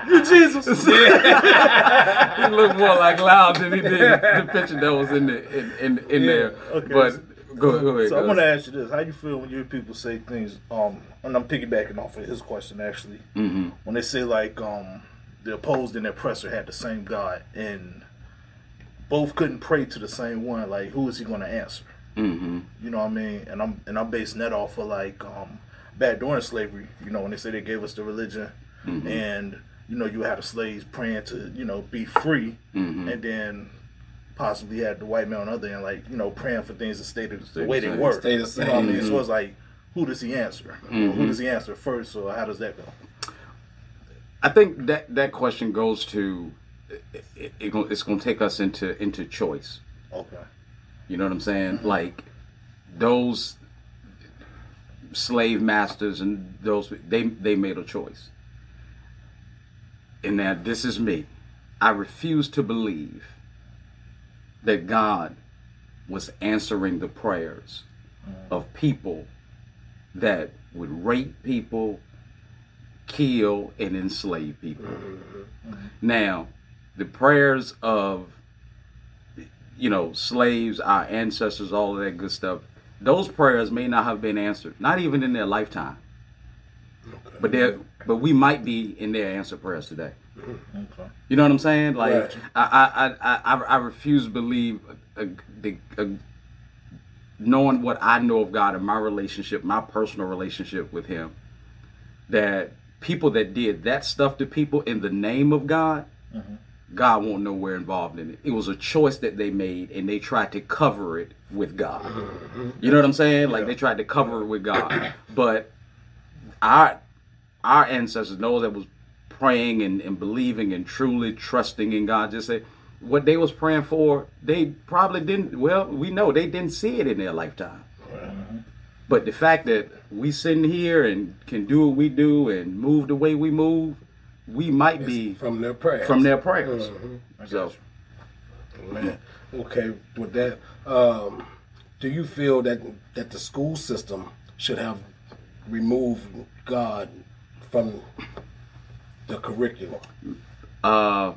You Jesus. Yeah. he looked more like loud than he did the picture that was in the in in, in there. okay. But go, go ahead. So I want to ask you this: How you feel when you hear people say things? Um, and I'm piggybacking off of his question actually. Mhm. When they say like um, the opposed and the oppressor had the same God, and both couldn't pray to the same one. Like, who is he going to answer? Mhm. You know what I mean? And I'm and I'm basing that off of like um, back during slavery. You know, when they say they gave us the religion, and you know you had the slaves praying to you know be free, Mhm. and then possibly had the white man on the other end, like you know, praying for things to stay the, the Stay way they same. were. Stay the You know what I same. mean? So it's like, who does he answer? Who mm-hmm. does he answer first? So how does that go? I think that that question goes to it, it, it, it's going to take us into into choice. Okay. You know what I'm saying? Like those slave masters and those they they made a choice. And now this is me. I refuse to believe that God was answering the prayers mm. of people that would rape people, kill and enslave people. Mm-hmm. Mm-hmm. Now, the prayers of you know, slaves, our ancestors, all of that good stuff, those prayers may not have been answered, not even in their lifetime. But they but we might be in their answered prayers today. Okay. You know what I'm saying? Like Right. I, I, I, I, I refuse to believe a, the, a, knowing what I know of God and my relationship, my personal relationship with Him, that people that did that stuff to people in the name of God, mm-hmm. God won't nowhere involved in it. It was a choice that they made, and they tried to cover it with God. Mm-hmm. You know what I'm saying? Like they tried to cover it with God, but our our ancestors, know that was praying and, and believing and truly trusting in God, just say what they was praying for, they probably didn't. Well, we know they didn't see it in their lifetime. But the fact that we sitting here and can do what we do and move the way we move, we might be from their prayers. from their prayers. Got So. Man, okay, with that, um, do you feel that that the school system should have removed God from the curriculum? Uh,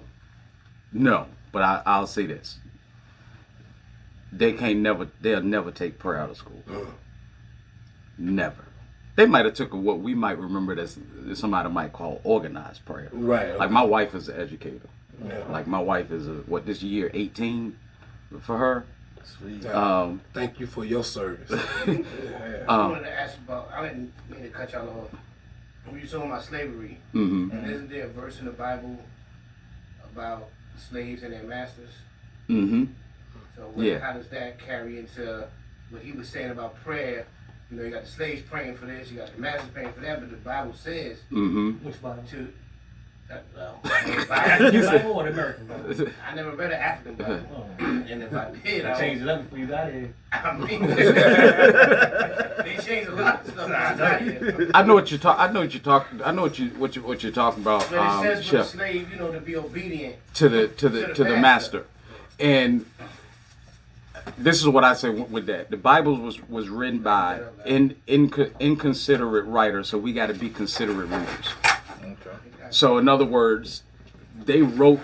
no, but I, I'll say this: they can't never, they'll never take prayer out of school. Never. They might have took what we might remember as somebody might call organized prayer. Right. Like my wife is an educator. Yeah. Like my wife is a what this year eighteen for her. Sweet. Um, Thank you for your service. I wanted to ask about. I didn't mean to cut y'all off. When you talking about slavery, mhm, and isn't there a verse in the Bible about slaves and their masters? mhm. So what, Yeah. how does that carry into what he was saying about prayer? You know, you got the slaves praying for this, you got the masters praying for that, but the Bible says Mhm. Which Bible? to. That, well, The Bible, Bible or the American Bible? I never read an African Bible, Oh. and if I did, I I changed it up before you got here. I mean, they changed a lot of stuff. since I got here. I know what you're talking. I know what you're talking. I know what you what you what you're talking about. But it Um, says for the slave, you know, to be obedient. to the to the to the master and this is what i say with with that the bible was was written by in, in inconsiderate writers so we got to be considerate readers Okay. So in other words they wrote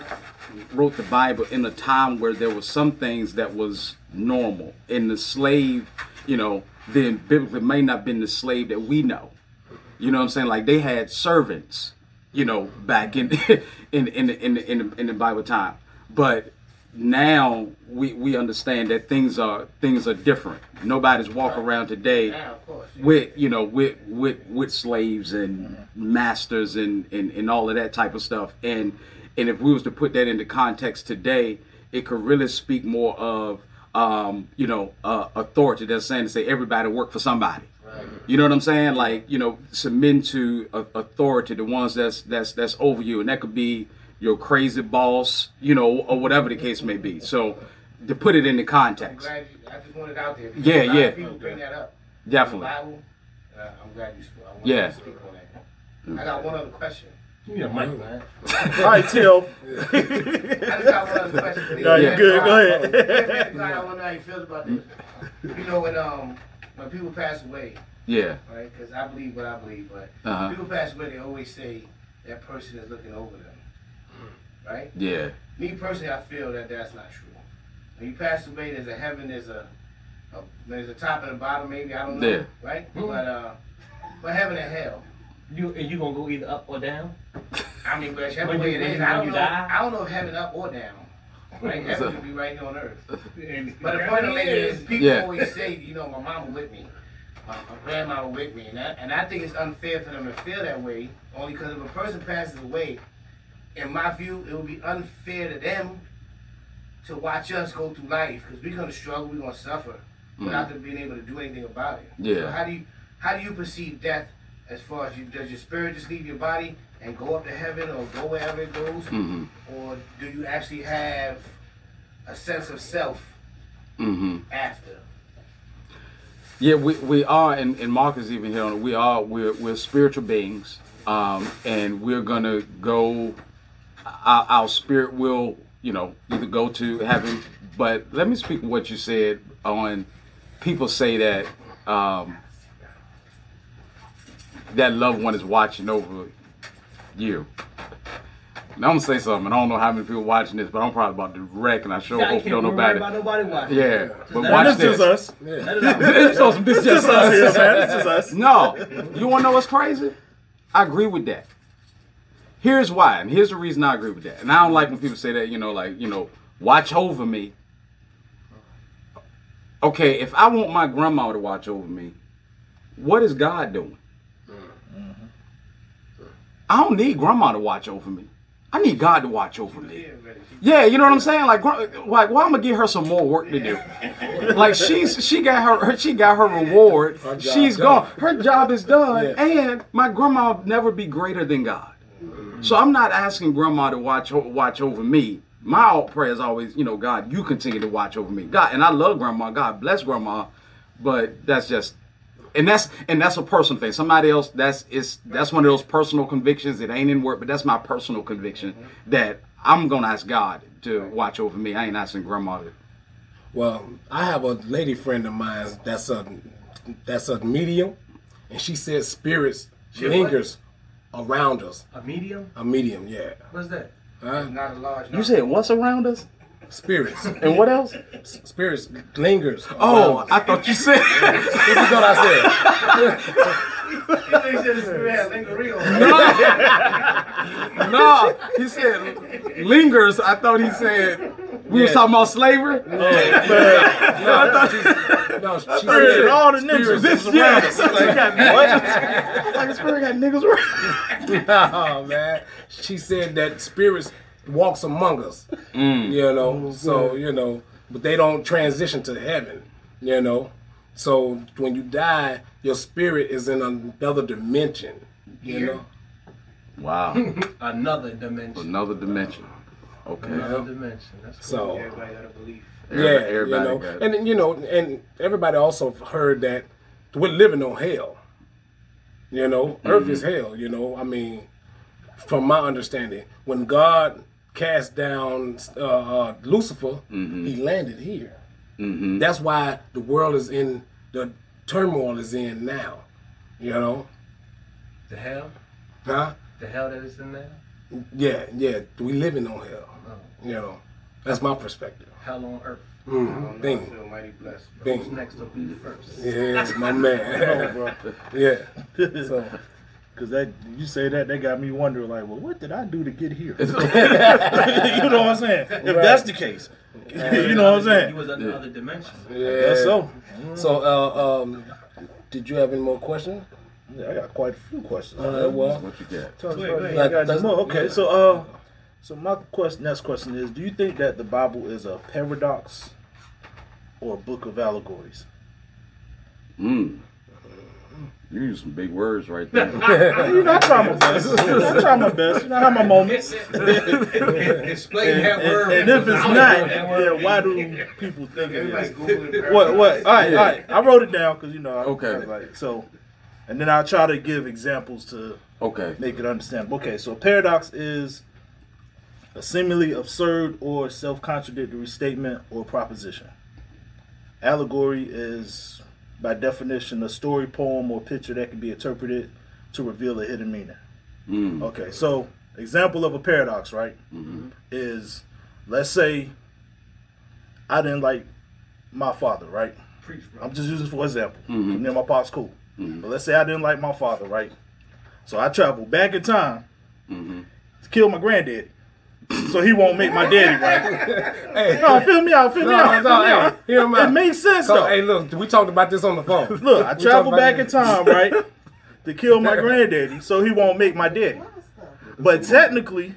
wrote the bible in a time where there was some things that was normal. And the slave you know then biblically may not have been the slave that we know. You know what i'm saying? Like they had servants you know back in in in in in, the, in the bible time. But now we we understand that things are things are different. Nobody's walking around today of course. with you know with with with slaves and masters and, and and all of that type of stuff. And and if we was to put that into context today it could really speak more of um you know uh, authority that's saying to say everybody work for somebody. You know what i'm saying? Like you know submit to authority the ones that's that's that's over you. And that could be your crazy boss you know or whatever the case may be so to put it into I'm context glad you, I just wanted it out there. Yeah, a lot yeah. of People bring that up. Definitely. The Bible, uh, I'm glad you. I Yeah. to speak on that. I got one other question. Give me a mic, man. All right, Till. I just got one other question. No, you good. Go ahead. ahead. I wonder how you feel about this. You know, when um when people pass away, yeah right? Because I believe what I believe, but Uh-huh. people pass away, they always say that person is looking over them, right? yeah Me personally, I feel that that's not true. When you pass away, there's a heaven, there's a, a there's a top and a bottom, maybe I don't know, Yeah. right? But uh, but heaven and hell. You and you gonna go either up or down? I mean, whichever When way you- it when is, you- I don't you know. die? I don't know if heaven up or down. Right? Heaven could be right here on earth. But the point I'm he making is, people Yeah. always say, you know, my mama with me, my, my grandmama with me, and I, and I think it's unfair for them to feel that way. Only because if a person passes away, in my view, it would be unfair to them to watch us go through life because we're gonna struggle, we're gonna suffer without them being able to do anything about it. Yeah. So how do you how do you perceive death as far as you does your spirit just leave your body and go up to heaven or go wherever it goes, Mm-hmm. or do you actually have a sense of self Mm-hmm. after? Yeah, we, we are, and, and Mark is even here. on it, We are we're we're spiritual beings, um, and we're gonna go. Our, our spirit will, you know, either go to heaven. But let me speak what you said on. People say that um, that loved one is watching over you. Now I'm gonna say something. I don't know how many people watching this, but I'm probably about to wreck, and I sure Yeah, hope can't don't worry nobody. about nobody watching. Yeah, but let watch This this. is us. Let it. So this This is us here, man. This is us. no, you want to know what's crazy? I agree with that. Here's why, and here's the reason I agree with that. And I don't like when people say that, you know, like, you know, watch over me. Okay, if I want my grandma to watch over me, what is God doing? I don't need grandma to watch over me. I need God to watch over me. Yeah, you know what I'm saying? Like, like, why I'm gonna give her some more work to do? Like, she's she got her, her she got her reward. She's done. gone. Her job is done, Yeah. and my grandma will never be greater than God. So I'm not asking grandma to watch watch over me. My alt prayer is always, you know, God, you continue to watch over me. God, and I love grandma. God bless grandma, but that's just, and that's and that's a personal thing. Somebody else, that's it's that's one of those personal convictions. It ain't in work, but that's my personal conviction that I'm gonna ask God to watch over me. I ain't asking grandma to. Well, I have a lady friend of mine that's a that's a medium, and she says spirits She lingers around us. A medium? A medium, yeah. What's that? Huh? Not a large. You said what's around us, Spirits, and what else? spirits lingers. Oh, us. I thought you said. what you thought I said? He said the spirit had lingerie no, he said lingers. I thought he said we was talking about slavery. No, I thought she Spirit, said all the niggas This was around us. yeah. Like, Like spirit got niggas around. Oh man, she said that spirits walks among us. Mm. You know, oh, so you know, but they don't transition to heaven. You know, so when you die, your spirit is in another dimension. You know, Wow, Another dimension. another dimension. Okay. Another dimension. That's cool. so Everybody got a belief. yeah, Everybody you know, got and then, you know, and everybody also heard that we're living on hell. You know, Earth is hell. You know, I mean, from my understanding, when God cast down uh, uh, Lucifer, He landed here. Mm-hmm. That's why the world is in the turmoil is in now. You know, The hell? huh? The hell that is in there? Yeah, yeah. We living on hell. You know, that's my perspective. Hell on earth. Mm, I don't know, I Bing, feel mighty blessed. bing. Who's next to be first? Yeah, my man. yeah. So. Cause that you say that, that got me wondering like, well, what did I do to get here? you know what I'm saying? If that's the case, you know what I'm saying? He saying? was in another dimension. Yeah. Guess so. So, uh, um, did you have any more questions? Yeah, I got quite a few questions. All right, well, What you got? Tell us Wait, about wait, it. Got some more. Okay, so uh, so my question, next question is: Do you think that the Bible is a paradox or a book of allegories? Mm. You use some big words right there. You know, I try my best. I try my best. You know, I have my moments. Explain And, that and- word. and if it's not, that yeah, why do people think it Everybody is? Google it. What? What? All right, Yeah. all right. I wrote it down because you know. I, Okay. I like so, and then I'll try to give examples to Okay. make it understandable. Okay, so paradox is a seemingly absurd or self-contradictory statement or proposition. Allegory is, by definition, a story, poem, or picture that can be interpreted to reveal a hidden meaning. Mm. Okay, so example of a paradox, right? Is let's say I didn't like my father, right? Preach. I'm just using for example. Mhm. Me and my pop's cool. But let's say I didn't like my father, right? So I traveled back in time Mm-hmm. to kill my granddaddy. So he won't make my daddy, right? hey, No, feel me out, feel me No, out. no, feel me hey, out. hear It makes sense so, though. hey, look, we talked about this on the phone. Look, I We traveled talked back in time, right? To kill my granddaddy, so he won't make my daddy. But technically,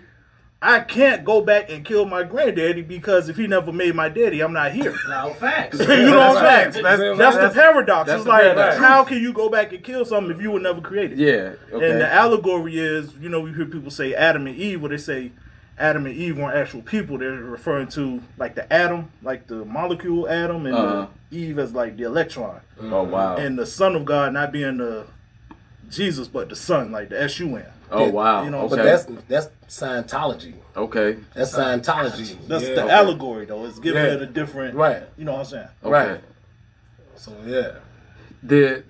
I can't go back and kill my granddaddy because if he never made my daddy, I'm not here. No facts. you know what I'm Facts. saying? That's- That's, that's- the paradox. that's It's the like, paradox. how can you go back and kill something if you were never created? Yeah. Okay. And the allegory is, you know, we hear people say Adam and Eve, where they say Adam and Eve weren't actual people. They're referring to like the atom, like the molecule atom, and Uh-huh. the Eve as like the electron. oh wow. And the Son of God not being the Jesus, but the Son, like the S U N. oh wow. you know, okay. But that's that's Scientology. okay. That's Scientology. That's yeah. the allegory, though. It's giving Yeah. it a different, Right. You know what I'm saying? Okay. Right. So yeah. the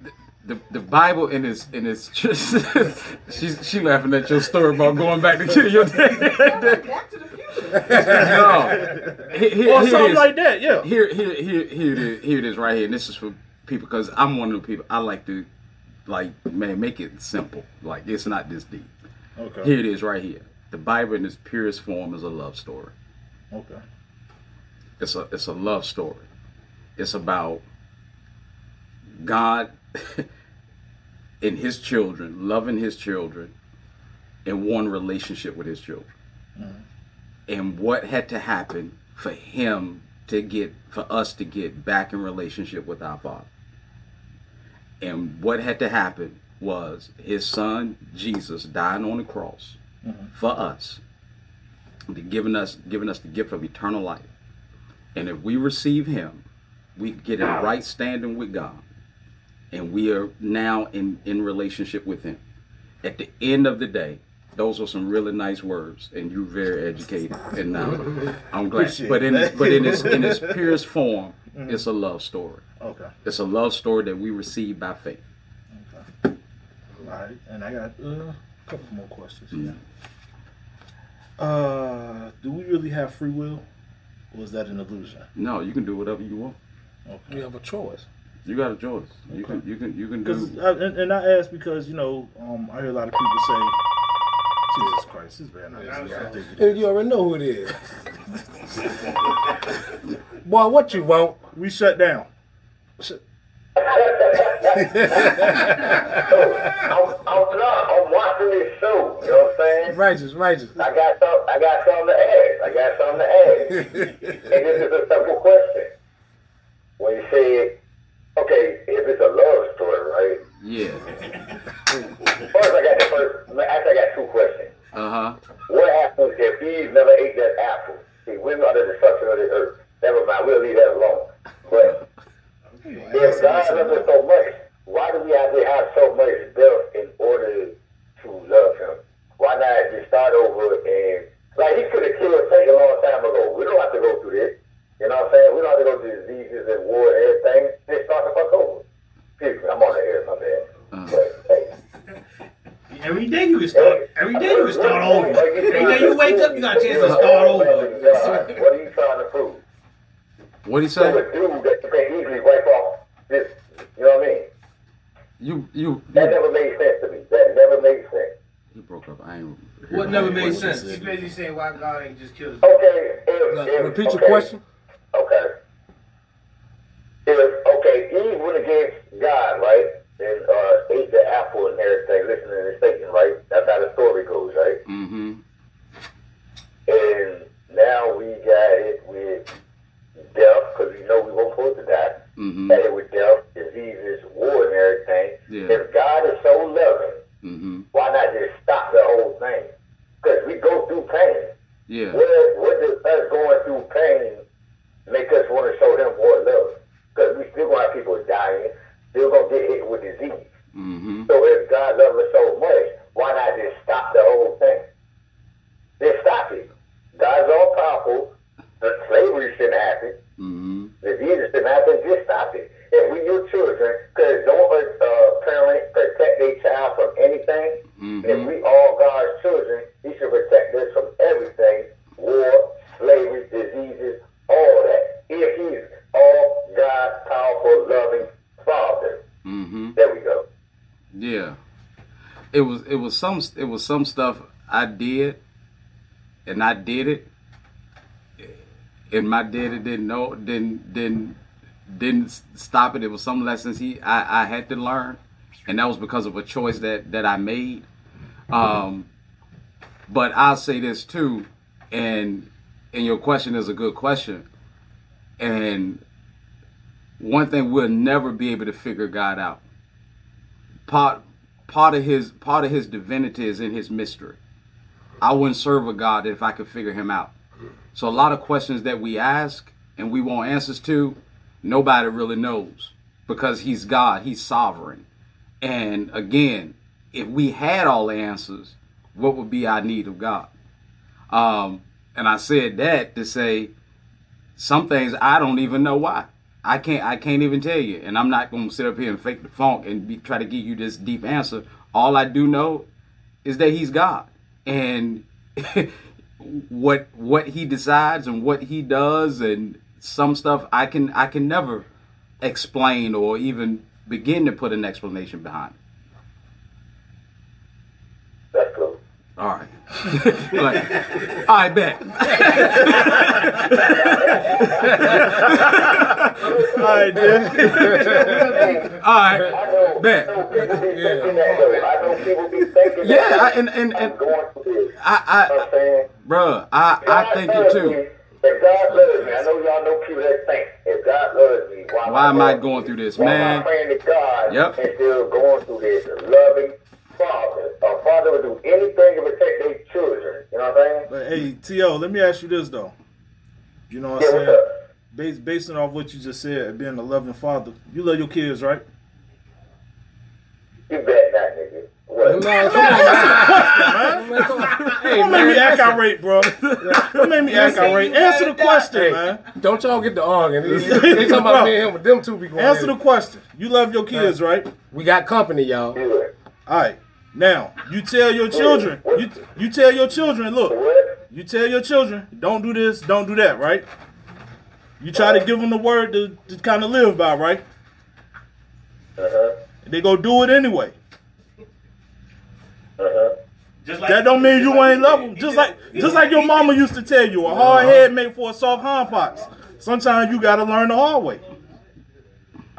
the the Bible in its in its she's she laughing at your story about going back to kill your dad. Back to the future. no, here, here, Or something like that, yeah. Here here here here it is, here it is right here, and this is for people because I'm one of the people I like to like man make it simple, like it's not this deep. Okay. Here it is right here. The Bible in its purest form is a love story. Okay. It's a it's a love story. It's about God and his children, loving his children, in one relationship with his children. Mm-hmm. And what had to happen for him to get for us to get back in relationship with our Father. And what had to happen was his son Jesus dying on the cross mm-hmm. for us, to giving us giving us the gift of eternal life. And if we receive him, we get in right standing with God. And we are now in, in relationship with him. At the end of the day, those are some really nice words, and you're very educated. And now I'm glad. Appreciate But in that. but in its in its purest form, it's a love story. Okay. It's a love story that we receive by faith. okay. All right. And I got uh, a couple more questions here. Uh, do we really have free will? Or is that an illusion? No, you can do whatever you want. okay. You have a choice. You got a choice. You can you can you can Because do. and, and I ask because you know um, I hear a lot of people say, "Jesus Christ, this man." I think it Hey, is." You already know who it is. Boy, what you want? We shut down. I'm, I'm not. I'm watching this show. You know what I'm saying? Righteous, righteous. I got some. I got something to ask. I got something to ask. and this is a simple question. When you say, okay, if it's a love story, right? Yeah. First, I got the first. Actually, I got two questions. Uh huh. What happens if Eve never ate that apple? See, we're not the destruction of the earth. Never mind. We'll leave that alone. But if God loves us so much, why do we have to have so much built in order to love Him? Why not just start over and like He could have killed Satan a long time ago. We don't have to go through this. You know what I'm saying? We don't have to go through diseases and war and everything. Just start the fuck over. Excuse me, I'm on the air, my bad. Uh-huh. But, hey. Every day you can start. Every day you can start over. Every day you wake up, you got a chance to start over. What are you trying to prove? What do you So say? a dude that you can easily wipe off this, you know what I mean? You you That you, never made sense to me. That never made sense. you broke up. I ain't. What never made What you sense? He's basically saying why God ain't just killed Okay, if, Now, if, repeat your question. Okay. If okay, Eve went against God, right? And uh, ate the apple and everything, listening to Satan, right? That's how the story goes, right? Mm-hmm. And now we got it with death, because we know we won't supposed to die. Mm-hmm. Got it with death, diseases, war, and everything. Yeah. If God is so loving, Mm-hmm. why not just stop the whole thing? Because we go through pain. Yeah. What, what does us going through pain make us want to show him more love? Because we still gonna have people dying, still gonna get hit with disease. Mm-hmm. So if God loves us so much, why not just stop the whole thing? Just stop it. God's all powerful. The slavery shouldn't happen. Mm-hmm. Disease shouldn't happen. Just stop it. If we your children, because don't uh, parent protect their child from anything. If Mm-hmm. we all God's children, He should protect us from everything: war, slavery, diseases, all that. If He's all God, powerful, loving Father. Mm-hmm. There we go. Yeah. It was it was some it was some stuff I did and I did it and my daddy didn't know didn't didn't didn't stop it. It was some lessons he I, I had to learn and that was because of a choice that that I made. Um but I'll say this too. And and your question is a good question. And one thing we'll never be able to figure God out. Part part of his part of his divinity is in his mystery. I wouldn't serve a God if I could figure him out. So a lot of questions that we ask and we want answers to, nobody really knows because he's God, he's sovereign. And again, if we had all the answers, what would be our need of God? Um, and I said that to say some things I don't even know why. I can't I can't even tell you. And I'm not gonna sit up here and fake the funk and be, try to give you this deep answer. All I do know is that he's God. And what what he decides and what he does and some stuff I can I can never explain or even begin to put an explanation behind. That's cool. All right. Like, all right, bet. All right, dude. I bet. I know people be thinking that though. I know people Yeah. I, and and and going through this. You know I, I'm saying? I, bruh, I I think it too. me, If God loves me, I know y'all know people that think. If God loves me, why, Why am I going through this, why man? am I praying to God Yep. and still going through this? Loving father. A father would do anything to protect their children. You know what I'm saying? But hey, T.O., let me ask you this though. You know what Yeah, I'm what's saying? up? Based based off what you just said, being a loving father, you love your kids, right? You bet not, nigga. What? Man, come on, man. Come on. Hey, Don't make me man, act listen. irate, bro. Don't make me act irate. Answer the question, Hey, man. Don't y'all get the arguing. They, they talking about me and him, but them two be going. Answer at the question. You love your kids, right? We got company, y'all. Good. All right. Now you tell your children. You you tell your children. Look, you tell your children. Don't do this. Don't do that. Right? You try to give them the word to, to kind of live by. Right? Uh-huh. They go do it anyway. Uh-huh. Just like That don't mean you ain't love them. Just like he just like your mama used to tell you, a hard head make for a soft hind parts. Sometimes you gotta learn the hard way.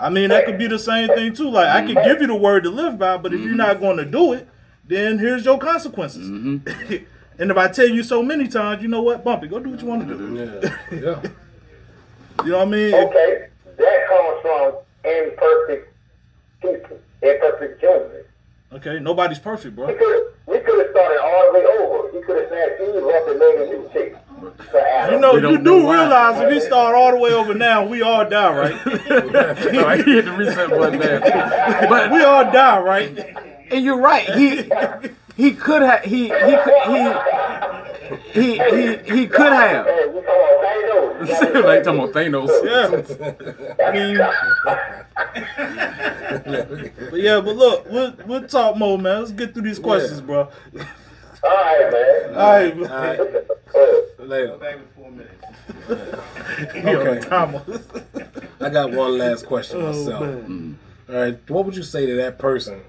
I mean, that could be the same thing too. Like I could give you the word to live by, but if you're not mm-hmm. going to do it, then here's your consequences. Mm-hmm. and if I tell you so many times, you know what, Bumpy, go do what you want to do. Yeah, yeah. You know what I mean? Okay. That comes from imperfect people, imperfect humans. Okay, nobody's perfect, bro. we could have started all the way over. He could have snatched Eve up and made a new chick for Adam. You know, you don't do know why. realize if we start all the way over now, we all die, right? No, I hit the reset button there. But we all die, right? and you're right. He he could have he he could he he he he could have. Hey, we talking about Thanos. like talking about Thanos. Yeah. I mean, but yeah, but look, we'll we'll talk more, man. Let's get through these questions, bro. All right, man. All right, man. All right, later. Back in four minutes. Okay. I got one last question myself. man. All right, what would you say to that person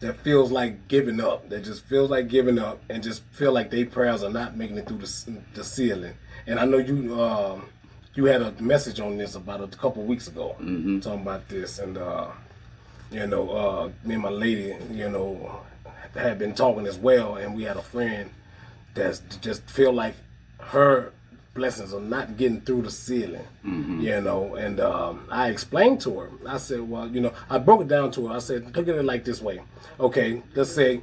that feels like giving up, that just feels like giving up, and just feel like their prayers are not making it through the, the ceiling? And I know you um, you had a message on this about a couple weeks ago, talking about this, and uh, you know, uh, me and my lady, you know, had been talking as well, and we had a friend that's just feel like her blessings are not getting through the ceiling, mm-hmm. you know. And um, I explained to her. I said, well, you know, I broke it down to her. I said, look at it like this way. Okay, let's say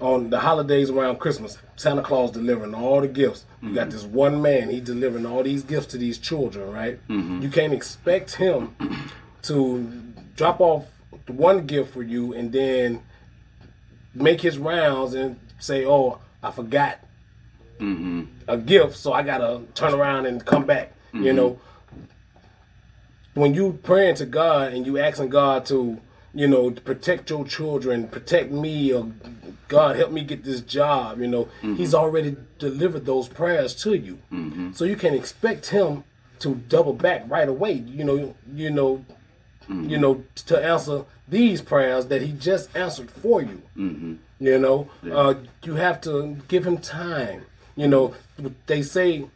on the holidays around Christmas, Santa Claus delivering all the gifts. You got mm-hmm. this one man, he delivering all these gifts to these children, right? Mm-hmm. You can't expect him to drop off one gift for you and then make his rounds and say, "Oh, I forgot a gift, so I gotta turn around and come back." You know, when you praying to God and you asking God to, you know, protect your children, protect me, or God help me get this job, you know, He's already delivered those prayers to you, so you can expect Him to double back right away. You know, you know, you know, to answer these prayers that He just answered for you. You know, uh, you have to give Him time. You know, they say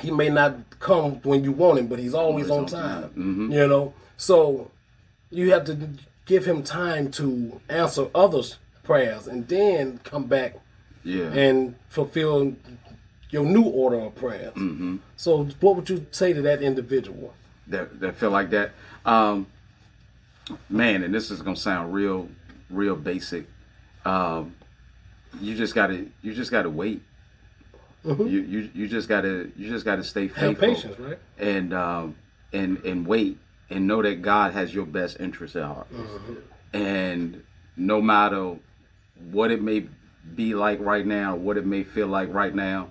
he may not come when you want him, but he's always on time. You know, so you have to give him time to answer others' prayers and then come back Yeah. and fulfill your new order of prayers. Mm-hmm. So, what would you say to that individual? That that feel like that. Um, man, and this is gonna sound real, real basic. Um, you just gotta, you just gotta wait. You, you you just gotta you just gotta stay faithful Have patience, right? and um, and and wait and know that God has your best interest at heart. And no matter what it may be like right now, what it may feel like right now,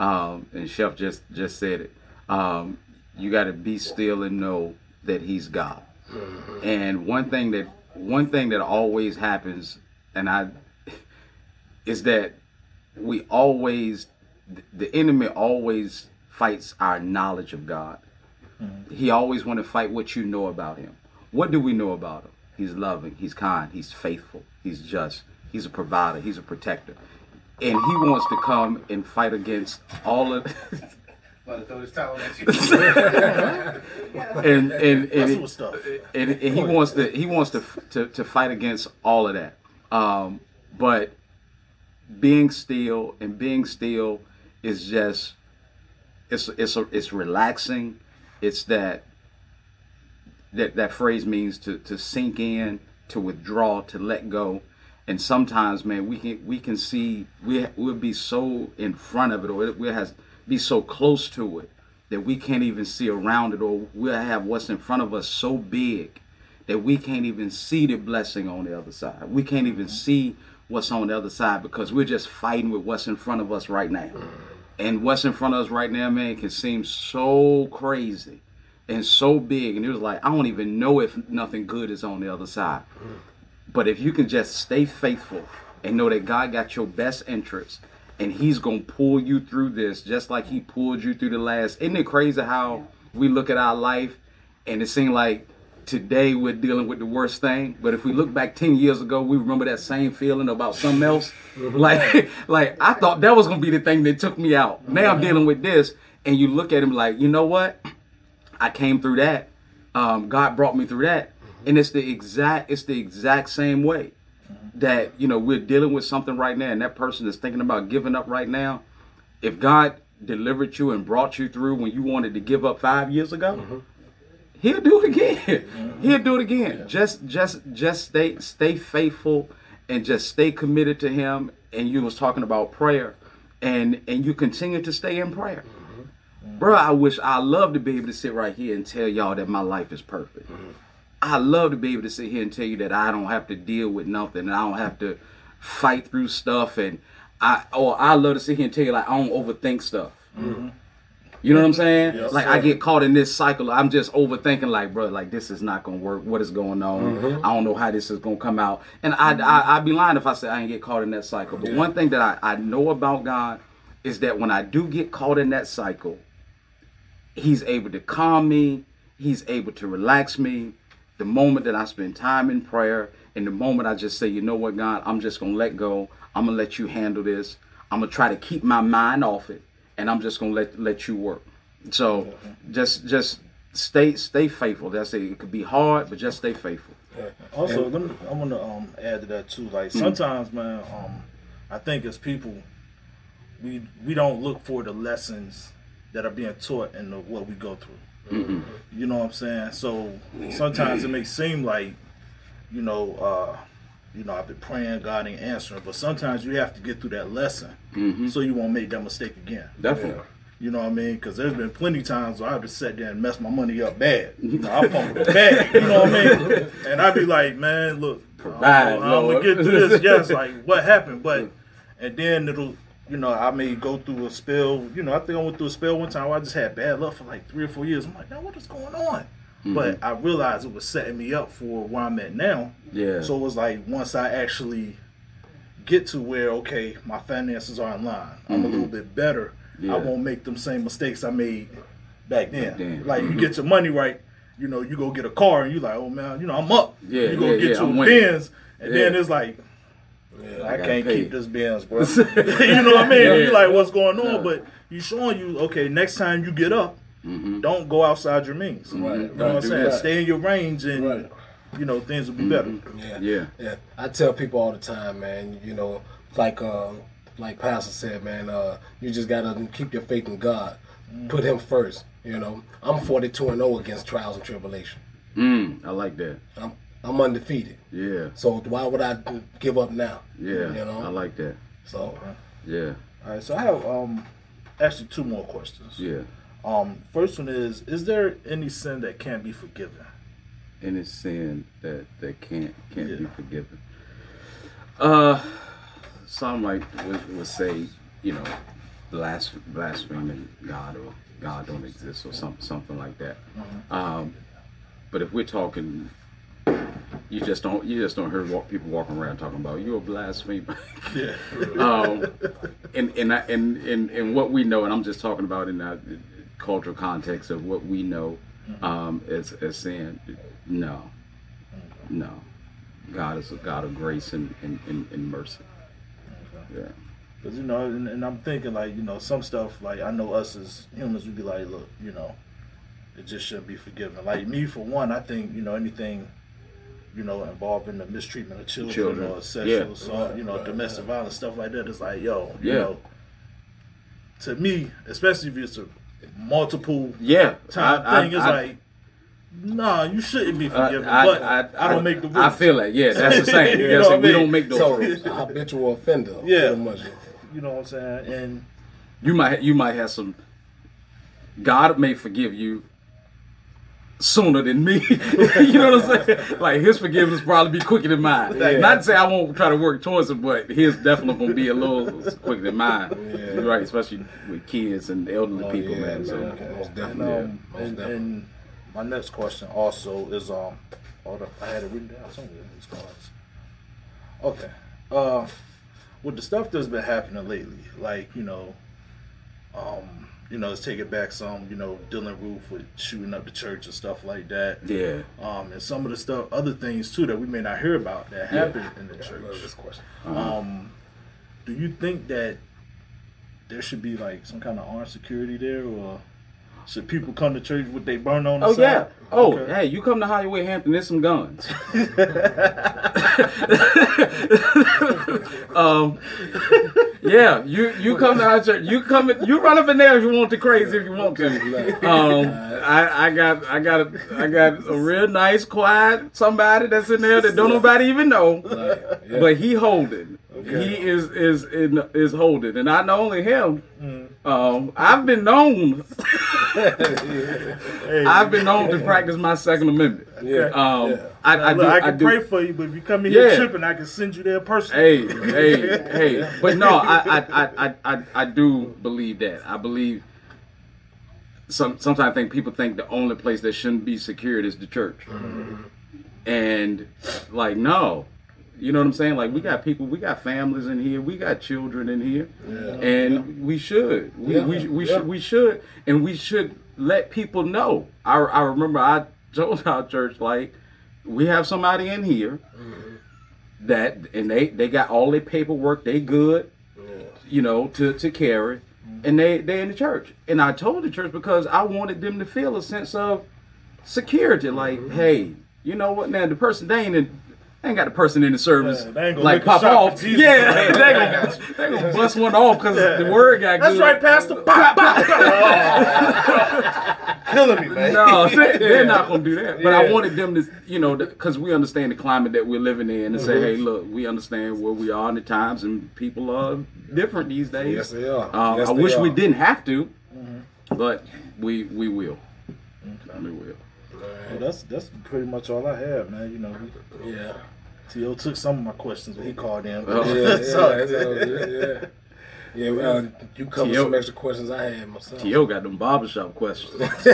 um, and Chef just just said it. Um, you got to be still and know that He's God. Mm-hmm. And one thing that one thing that always happens, and I, is that we always the enemy always fights our knowledge of God. Mm-hmm. He always want to fight what you know about him. What do we know about him? He's loving, he's kind, he's faithful, he's just, he's a provider, he's a protector. And he wants to come and fight against all of About to throw this towel at you. and and and, what stuff. and, and he wants to he wants to, to to fight against all of that. Um, but being still and being still is just it's it's a, it's relaxing. It's that that that phrase means to to sink in, to withdraw, to let go. And sometimes, man, we can we can see we we'll be so in front of it, or it, we has be so close to it that we can't even see around it, or we'll have what's in front of us so big that we can't even see the blessing on the other side. We can't even mm-hmm. see what's on the other side because we're just fighting with what's in front of us right now. Mm-hmm. And what's in front of us right now, man, can seem so crazy and so big. And it was like, I don't even know if nothing good is on the other side. Mm-hmm. But if you can just stay faithful and know that God got your best interest and He's to pull you through this just like He pulled you through the last. Isn't it crazy how we look at our life and it seems like today we're dealing with the worst thing? But if we look back 10 years ago we remember that same feeling about something else. Like like i thought that was to be the thing that took me out. Now i'm dealing with this and you look at him like you know what? I came through that. Um, god brought me through that. And it's the exact it's the exact same way that you know we're dealing with something right now and that person is thinking about giving up right now if god delivered you and brought you through when you wanted to give up five years ago mm-hmm. he'll do it again. Mm-hmm. He'll do it again. Just just just stay stay faithful and just stay committed to him. And you was talking about prayer and and you continue to stay in prayer. Mm-hmm. Bro, I wish I love to be able to sit right here and tell y'all that my life is perfect. I love to be able to sit here and tell you that I don't have to deal with nothing and I don't have to fight through stuff and I or I love to sit here and tell you like I don't overthink stuff. Mm-hmm. You know what I'm saying? Yes, like I get caught in this cycle. I'm just overthinking. Like, bro, like this is not gonna work. What is going on? Mm-hmm. I don't know how this is gonna come out. And I, I I'd be lying if I said I ain't get caught in that cycle. But one thing that I, I know about God is that when I do get caught in that cycle, He's able to calm me. He's able to relax me. The moment that I spend time in prayer, and the moment I just say, you know what, God, I'm just gonna let go. I'm gonna let you handle this. I'm gonna try to keep my mind off it, and I'm just gonna let let you work. So just just stay stay faithful. That's it. It could be hard, but just stay faithful. Also, let me, I want to um, add to that too. Like Mm-hmm. sometimes, man, um, I think as people, we we don't look for the lessons that are being taught in the, what we go through. Mm-hmm. You know what I'm saying? So sometimes it may seem like, you know, uh, you know, I've been praying, God ain't answering, but sometimes you have to get through that lesson Mm-hmm. so you won't make that mistake again. Definitely. You know what I mean? Because there's been plenty of times where I've just sat there and messed my money up bad. You know, I fumbled it bad. You know what I mean? And I'd be like, man, look, Provide, I'm, gonna get through this. Yes, like what happened? But and then it'll, you know, I may go through a spell. You know, I think I went through a spell one time where I just had bad luck for like three or four years. I'm like, now what is going on? Mm-hmm. But I realized it was setting me up for where I'm at now. Yeah. So it was like once I actually get to where okay, my finances are in line. I'm a mm-hmm. little bit better. Yeah. I won't make them same mistakes I made back then. then. Like you mm-hmm. get your money right, you know, you go get a car and you like, oh man, you know, I'm up. Yeah, you go yeah, get yeah, you I'm a. Benz, and then it's like, I, gotta can't pay keep this Benz, bro. you know what I mean? Yeah. You like, what's going on? Yeah. But you showing you, okay, next time you get up, don't go outside your means. Right, You know right, what I'm saying? that. Stay in your range, and Right. you know things will be better. Yeah. Yeah. Yeah, I tell people all the time, man. You know, like um, like Pastor said, man, uh, you just gotta keep your faith in God. Put Him first. You know, I'm 42 and 0 against trials and tribulation. Mm, I like that. I'm I'm undefeated. Yeah, So why would I give up now? yeah, You know. I like that. So Yeah, All right, so I have um actually two more questions. yeah. Um, first one is: Is there any sin that can't be forgiven? Any sin that that can't can't be forgiven. Uh, some like would, would say, you know, blas- blaspheming God or God don't exist or some something like that. Um, but if we're talking, you just don't you just don't hear walk, people walking around talking about you're a blasphemer. Yeah. um, and and, I, and and and what we know, and I'm just talking about in that cultural context of what we know um, as as sin. No, no, God is a God of grace and and, and, and mercy. Yeah, Because you know, and, and I'm thinking like you know some stuff like I know us as humans would be like, look, you know, it just shouldn't be forgiven. Like me for one, I think you know anything, you know, involved in the mistreatment of children, Children. or sexual Yeah. assault, you know, domestic violence stuff like that. It's like yo, you know, to me, especially if it's a multiple yeah. time I- I- thing, it's I- like. Nah, you shouldn't be I, forgiven, I, but I, I, don't make the rules. I feel that. Yeah, that's the same. You You know know what I we don't make those so rules. habitual offender. Yeah. Much. You know what I'm saying? And You might you might have some. God may forgive you sooner than me. you know what I'm saying? Like his forgiveness probably be quicker than mine. Yeah. Not to say I won't try to work towards it, but his definitely gonna be a little quicker than mine. Yeah. You're right, especially with kids and elderly Oh, people, yeah, man. So man. Most And, definitely. um, Most and, definitely. and my next question also is um, hold up, I had it written down somewhere. in These cards. Okay, uh, with the stuff that's been happening lately, like you know, um, you know, let's take it back some, you know, Dylann Roof with shooting up the church and stuff like that. yeah. Um, and some of the stuff, other things too that we may not hear about that happened in the I love this church. question. Um, do you think that there should be like some kind of armed security there, or should people come to church with they burn on the Oh side? yeah. Oh, Okay. hey, you come to Hollywood Hampton, there's some guns. um, yeah, you you come to our church. You come you run up in there if you want to crazy if you want to. Um, I, I got I got a, I got a real nice quiet somebody that's in there that don't nobody even know, but he holding. He is is in, is holding, and not only him. Um, I've been known. Hey, I've been known to practice my Second Amendment. yeah. Um, Yeah. I, I, Look, do. I I, can do. pray for you, but if you come in here tripping, I can send you there personally. Hey, hey, hey! But no, I, I, I, I, I, I do believe that. I believe. Some sometimes I think people think the only place that shouldn't be secured is the church, and like no, you know what I'm saying? Like we got people, we got families in here, we got children in here, and we should, we Yeah. we, we Yeah. should, we should, and we should let people know. I I remember I told our church like we have somebody in here mm-hmm. that and they they got all their paperwork they good you know to to carry. Mm-hmm. And they they in the church. And i told the church because i wanted them to feel a sense of security. Like mm-hmm. hey you know what? Now the person they ain't in, they ain't got a person in the service Yeah, they ain't like pop off Jesus. yeah they, they gonna they gonna bust one off because the word got That's good right, Pastor. Pop, pop, pop. Killing me, man. no, they, they're not gonna do that. But I wanted them to, you know, because we understand the climate that we're living in, and say, hey, look, we understand where we are in the times, and people are different these days. Yes, they are. Um, Yes, I they wish we didn't have to, but we we will. We will. Well, that's that's pretty much all I have, man. You know, he, Yeah. T.O. took some of my questions when he called in. Oh. Yeah, yeah, So- it's all good, yeah. Yeah, uh, you covered T.O. some extra questions I had myself. T.O. got them barbershop questions.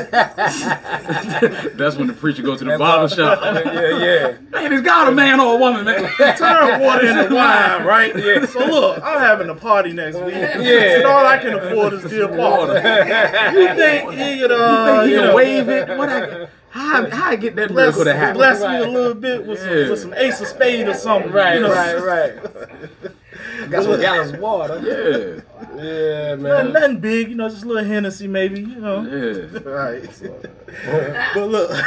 That's when the preacher goes to the barbershop. yeah, yeah. Man, he's got a man or a woman, man. Turn water into wine, right? Yeah. So look, I'm having a party next week. Yeah. And all I can afford is dear water. you think he could, uh, Think he you can know, wave it? What I, how, how I get that bless, miracle to happen? bless me a little bit with some, with some ace of spade or something. Right, you know? right, right. Got some gallons of water. Yeah, Yeah, Nothing, man. nothing big, you know, just a little Hennessy maybe, you know. yeah. Right. but look.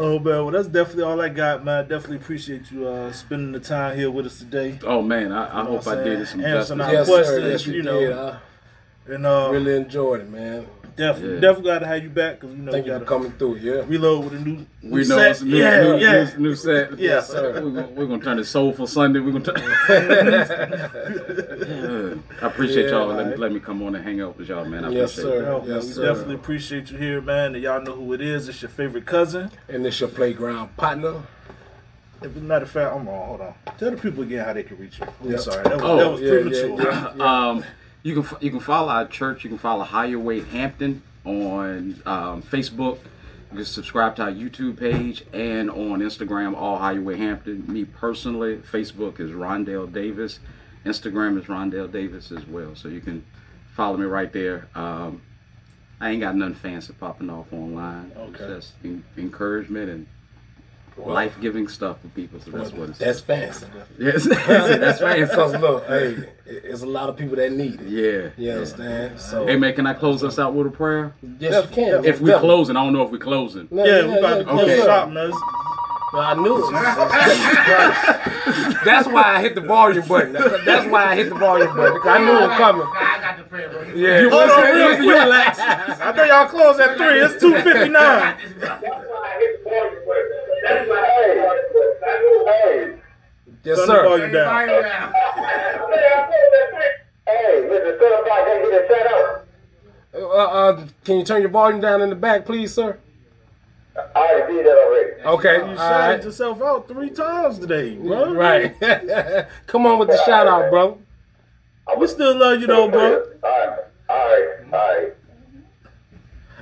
Oh man, well that's definitely all I got, man. Definitely appreciate you uh, spending the time here with us today. Oh man, I, I hope I did it some saying? Answering justice. our Yes, questions, sir. Yes, you, you know. did. I And uh, really enjoyed it, man. Definitely, Yeah. definitely glad to have you back because you know Thank you you got for coming through. Yeah. reload with a new, We know set. it's new, yeah, new, yeah. new, new set. Yes, sir. We're, gonna- we're gonna turn it soulful Sunday. We're gonna turn. Yeah. I appreciate Yeah, y'all. Let, me, let me come on and hang out with y'all, man. I Yes, appreciate sir. it. Yo, Yes, we sir. definitely appreciate you here, man. And y'all know who it is. It's your favorite cousin. And it's your playground partner. As a matter of fact, I'm wrong. Hold on. Tell the people again how they can reach you. I'm Yeah. sorry. That was, Oh, that was yeah, premature. yeah, yeah. Um, you can you can follow our church. You can follow Higher Weight Hampton on um, Facebook. You can subscribe to our YouTube page and on Instagram, all Higher Weight Hampton. Me personally, Facebook is Rondell Davis. Instagram is Rondell Davis as well. So you can follow me right there. Um, I ain't got nothing fancy popping off online. Okay. It's just en- encouragement and life giving stuff for people. So that's what it's. That's fancy. yes, that's fancy. Because look, hey, it's a lot of people that need it. Yeah. You understand? So Hey man, can I close us out with a prayer? yes, you can. If we closing, I don't know if we're closing. No, Yeah, we about to close Okay. shop, man. Well, I knew it. That's why I hit the volume button. That's why I hit the volume button. Because I knew it was coming. Nah, I got the prayer, bro. Yeah. Hold on, real quick. I know y'all close at three. It's two fifty nine. Hey, Yes, Turn the sir. volume down. down. hey, Mr. Certified, can you get a shout out? Uh, uh, can you turn your volume down in the back, please, sir? I already did that already. Okay. You All shouted right. yourself out three times today, bro. Right. Come on with the shout out, bro. We still love you though, bro. All right, all right, all right.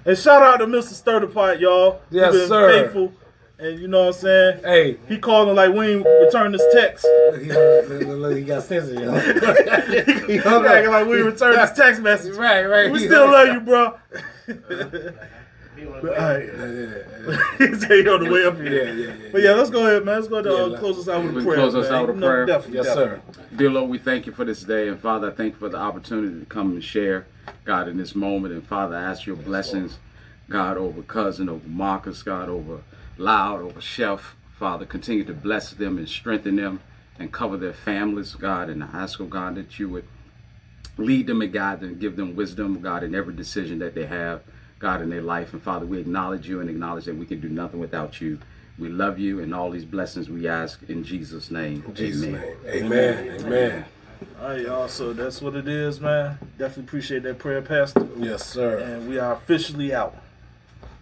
And shout out to Mr. Sturdy Pot, y'all. He Yes, been sir. Faithful, and you know what I'm saying. Hey, He called him like we ain't returned his text. he, he got sensitive. he He hung acting up. like we ain't returned his text message. Right, right. We still love you, bro. You wanna But, all right. Yeah, He said he on the way up here. yeah, yeah. yeah. But yeah, let's go ahead, man. Let's go ahead and Yeah, uh, close us out with a prayer. close us out with a You know, prayer? Definitely, Yes, definitely. sir. Dear Lord, we thank you for this day, and Father, I thank you for the opportunity to come and share, God, in this moment. And Father, I ask your blessings, God, over cousin, over Marcus, God, over Loud, over Chef. Father, continue to bless them and strengthen them and cover their families, God. And I ask, oh God, that you would lead them and guide them, give them wisdom, God, in every decision that they have, God, in their life. And Father, we acknowledge you and acknowledge that we can do nothing without you. We love you and all these blessings we ask in Jesus' name. Jesus' Amen. name. Amen. Amen. All right, y'all. So that's what it is, man. Definitely appreciate that prayer, Pastor. Yes, sir. And we are officially out.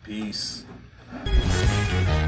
Peace. Peace. Thank you.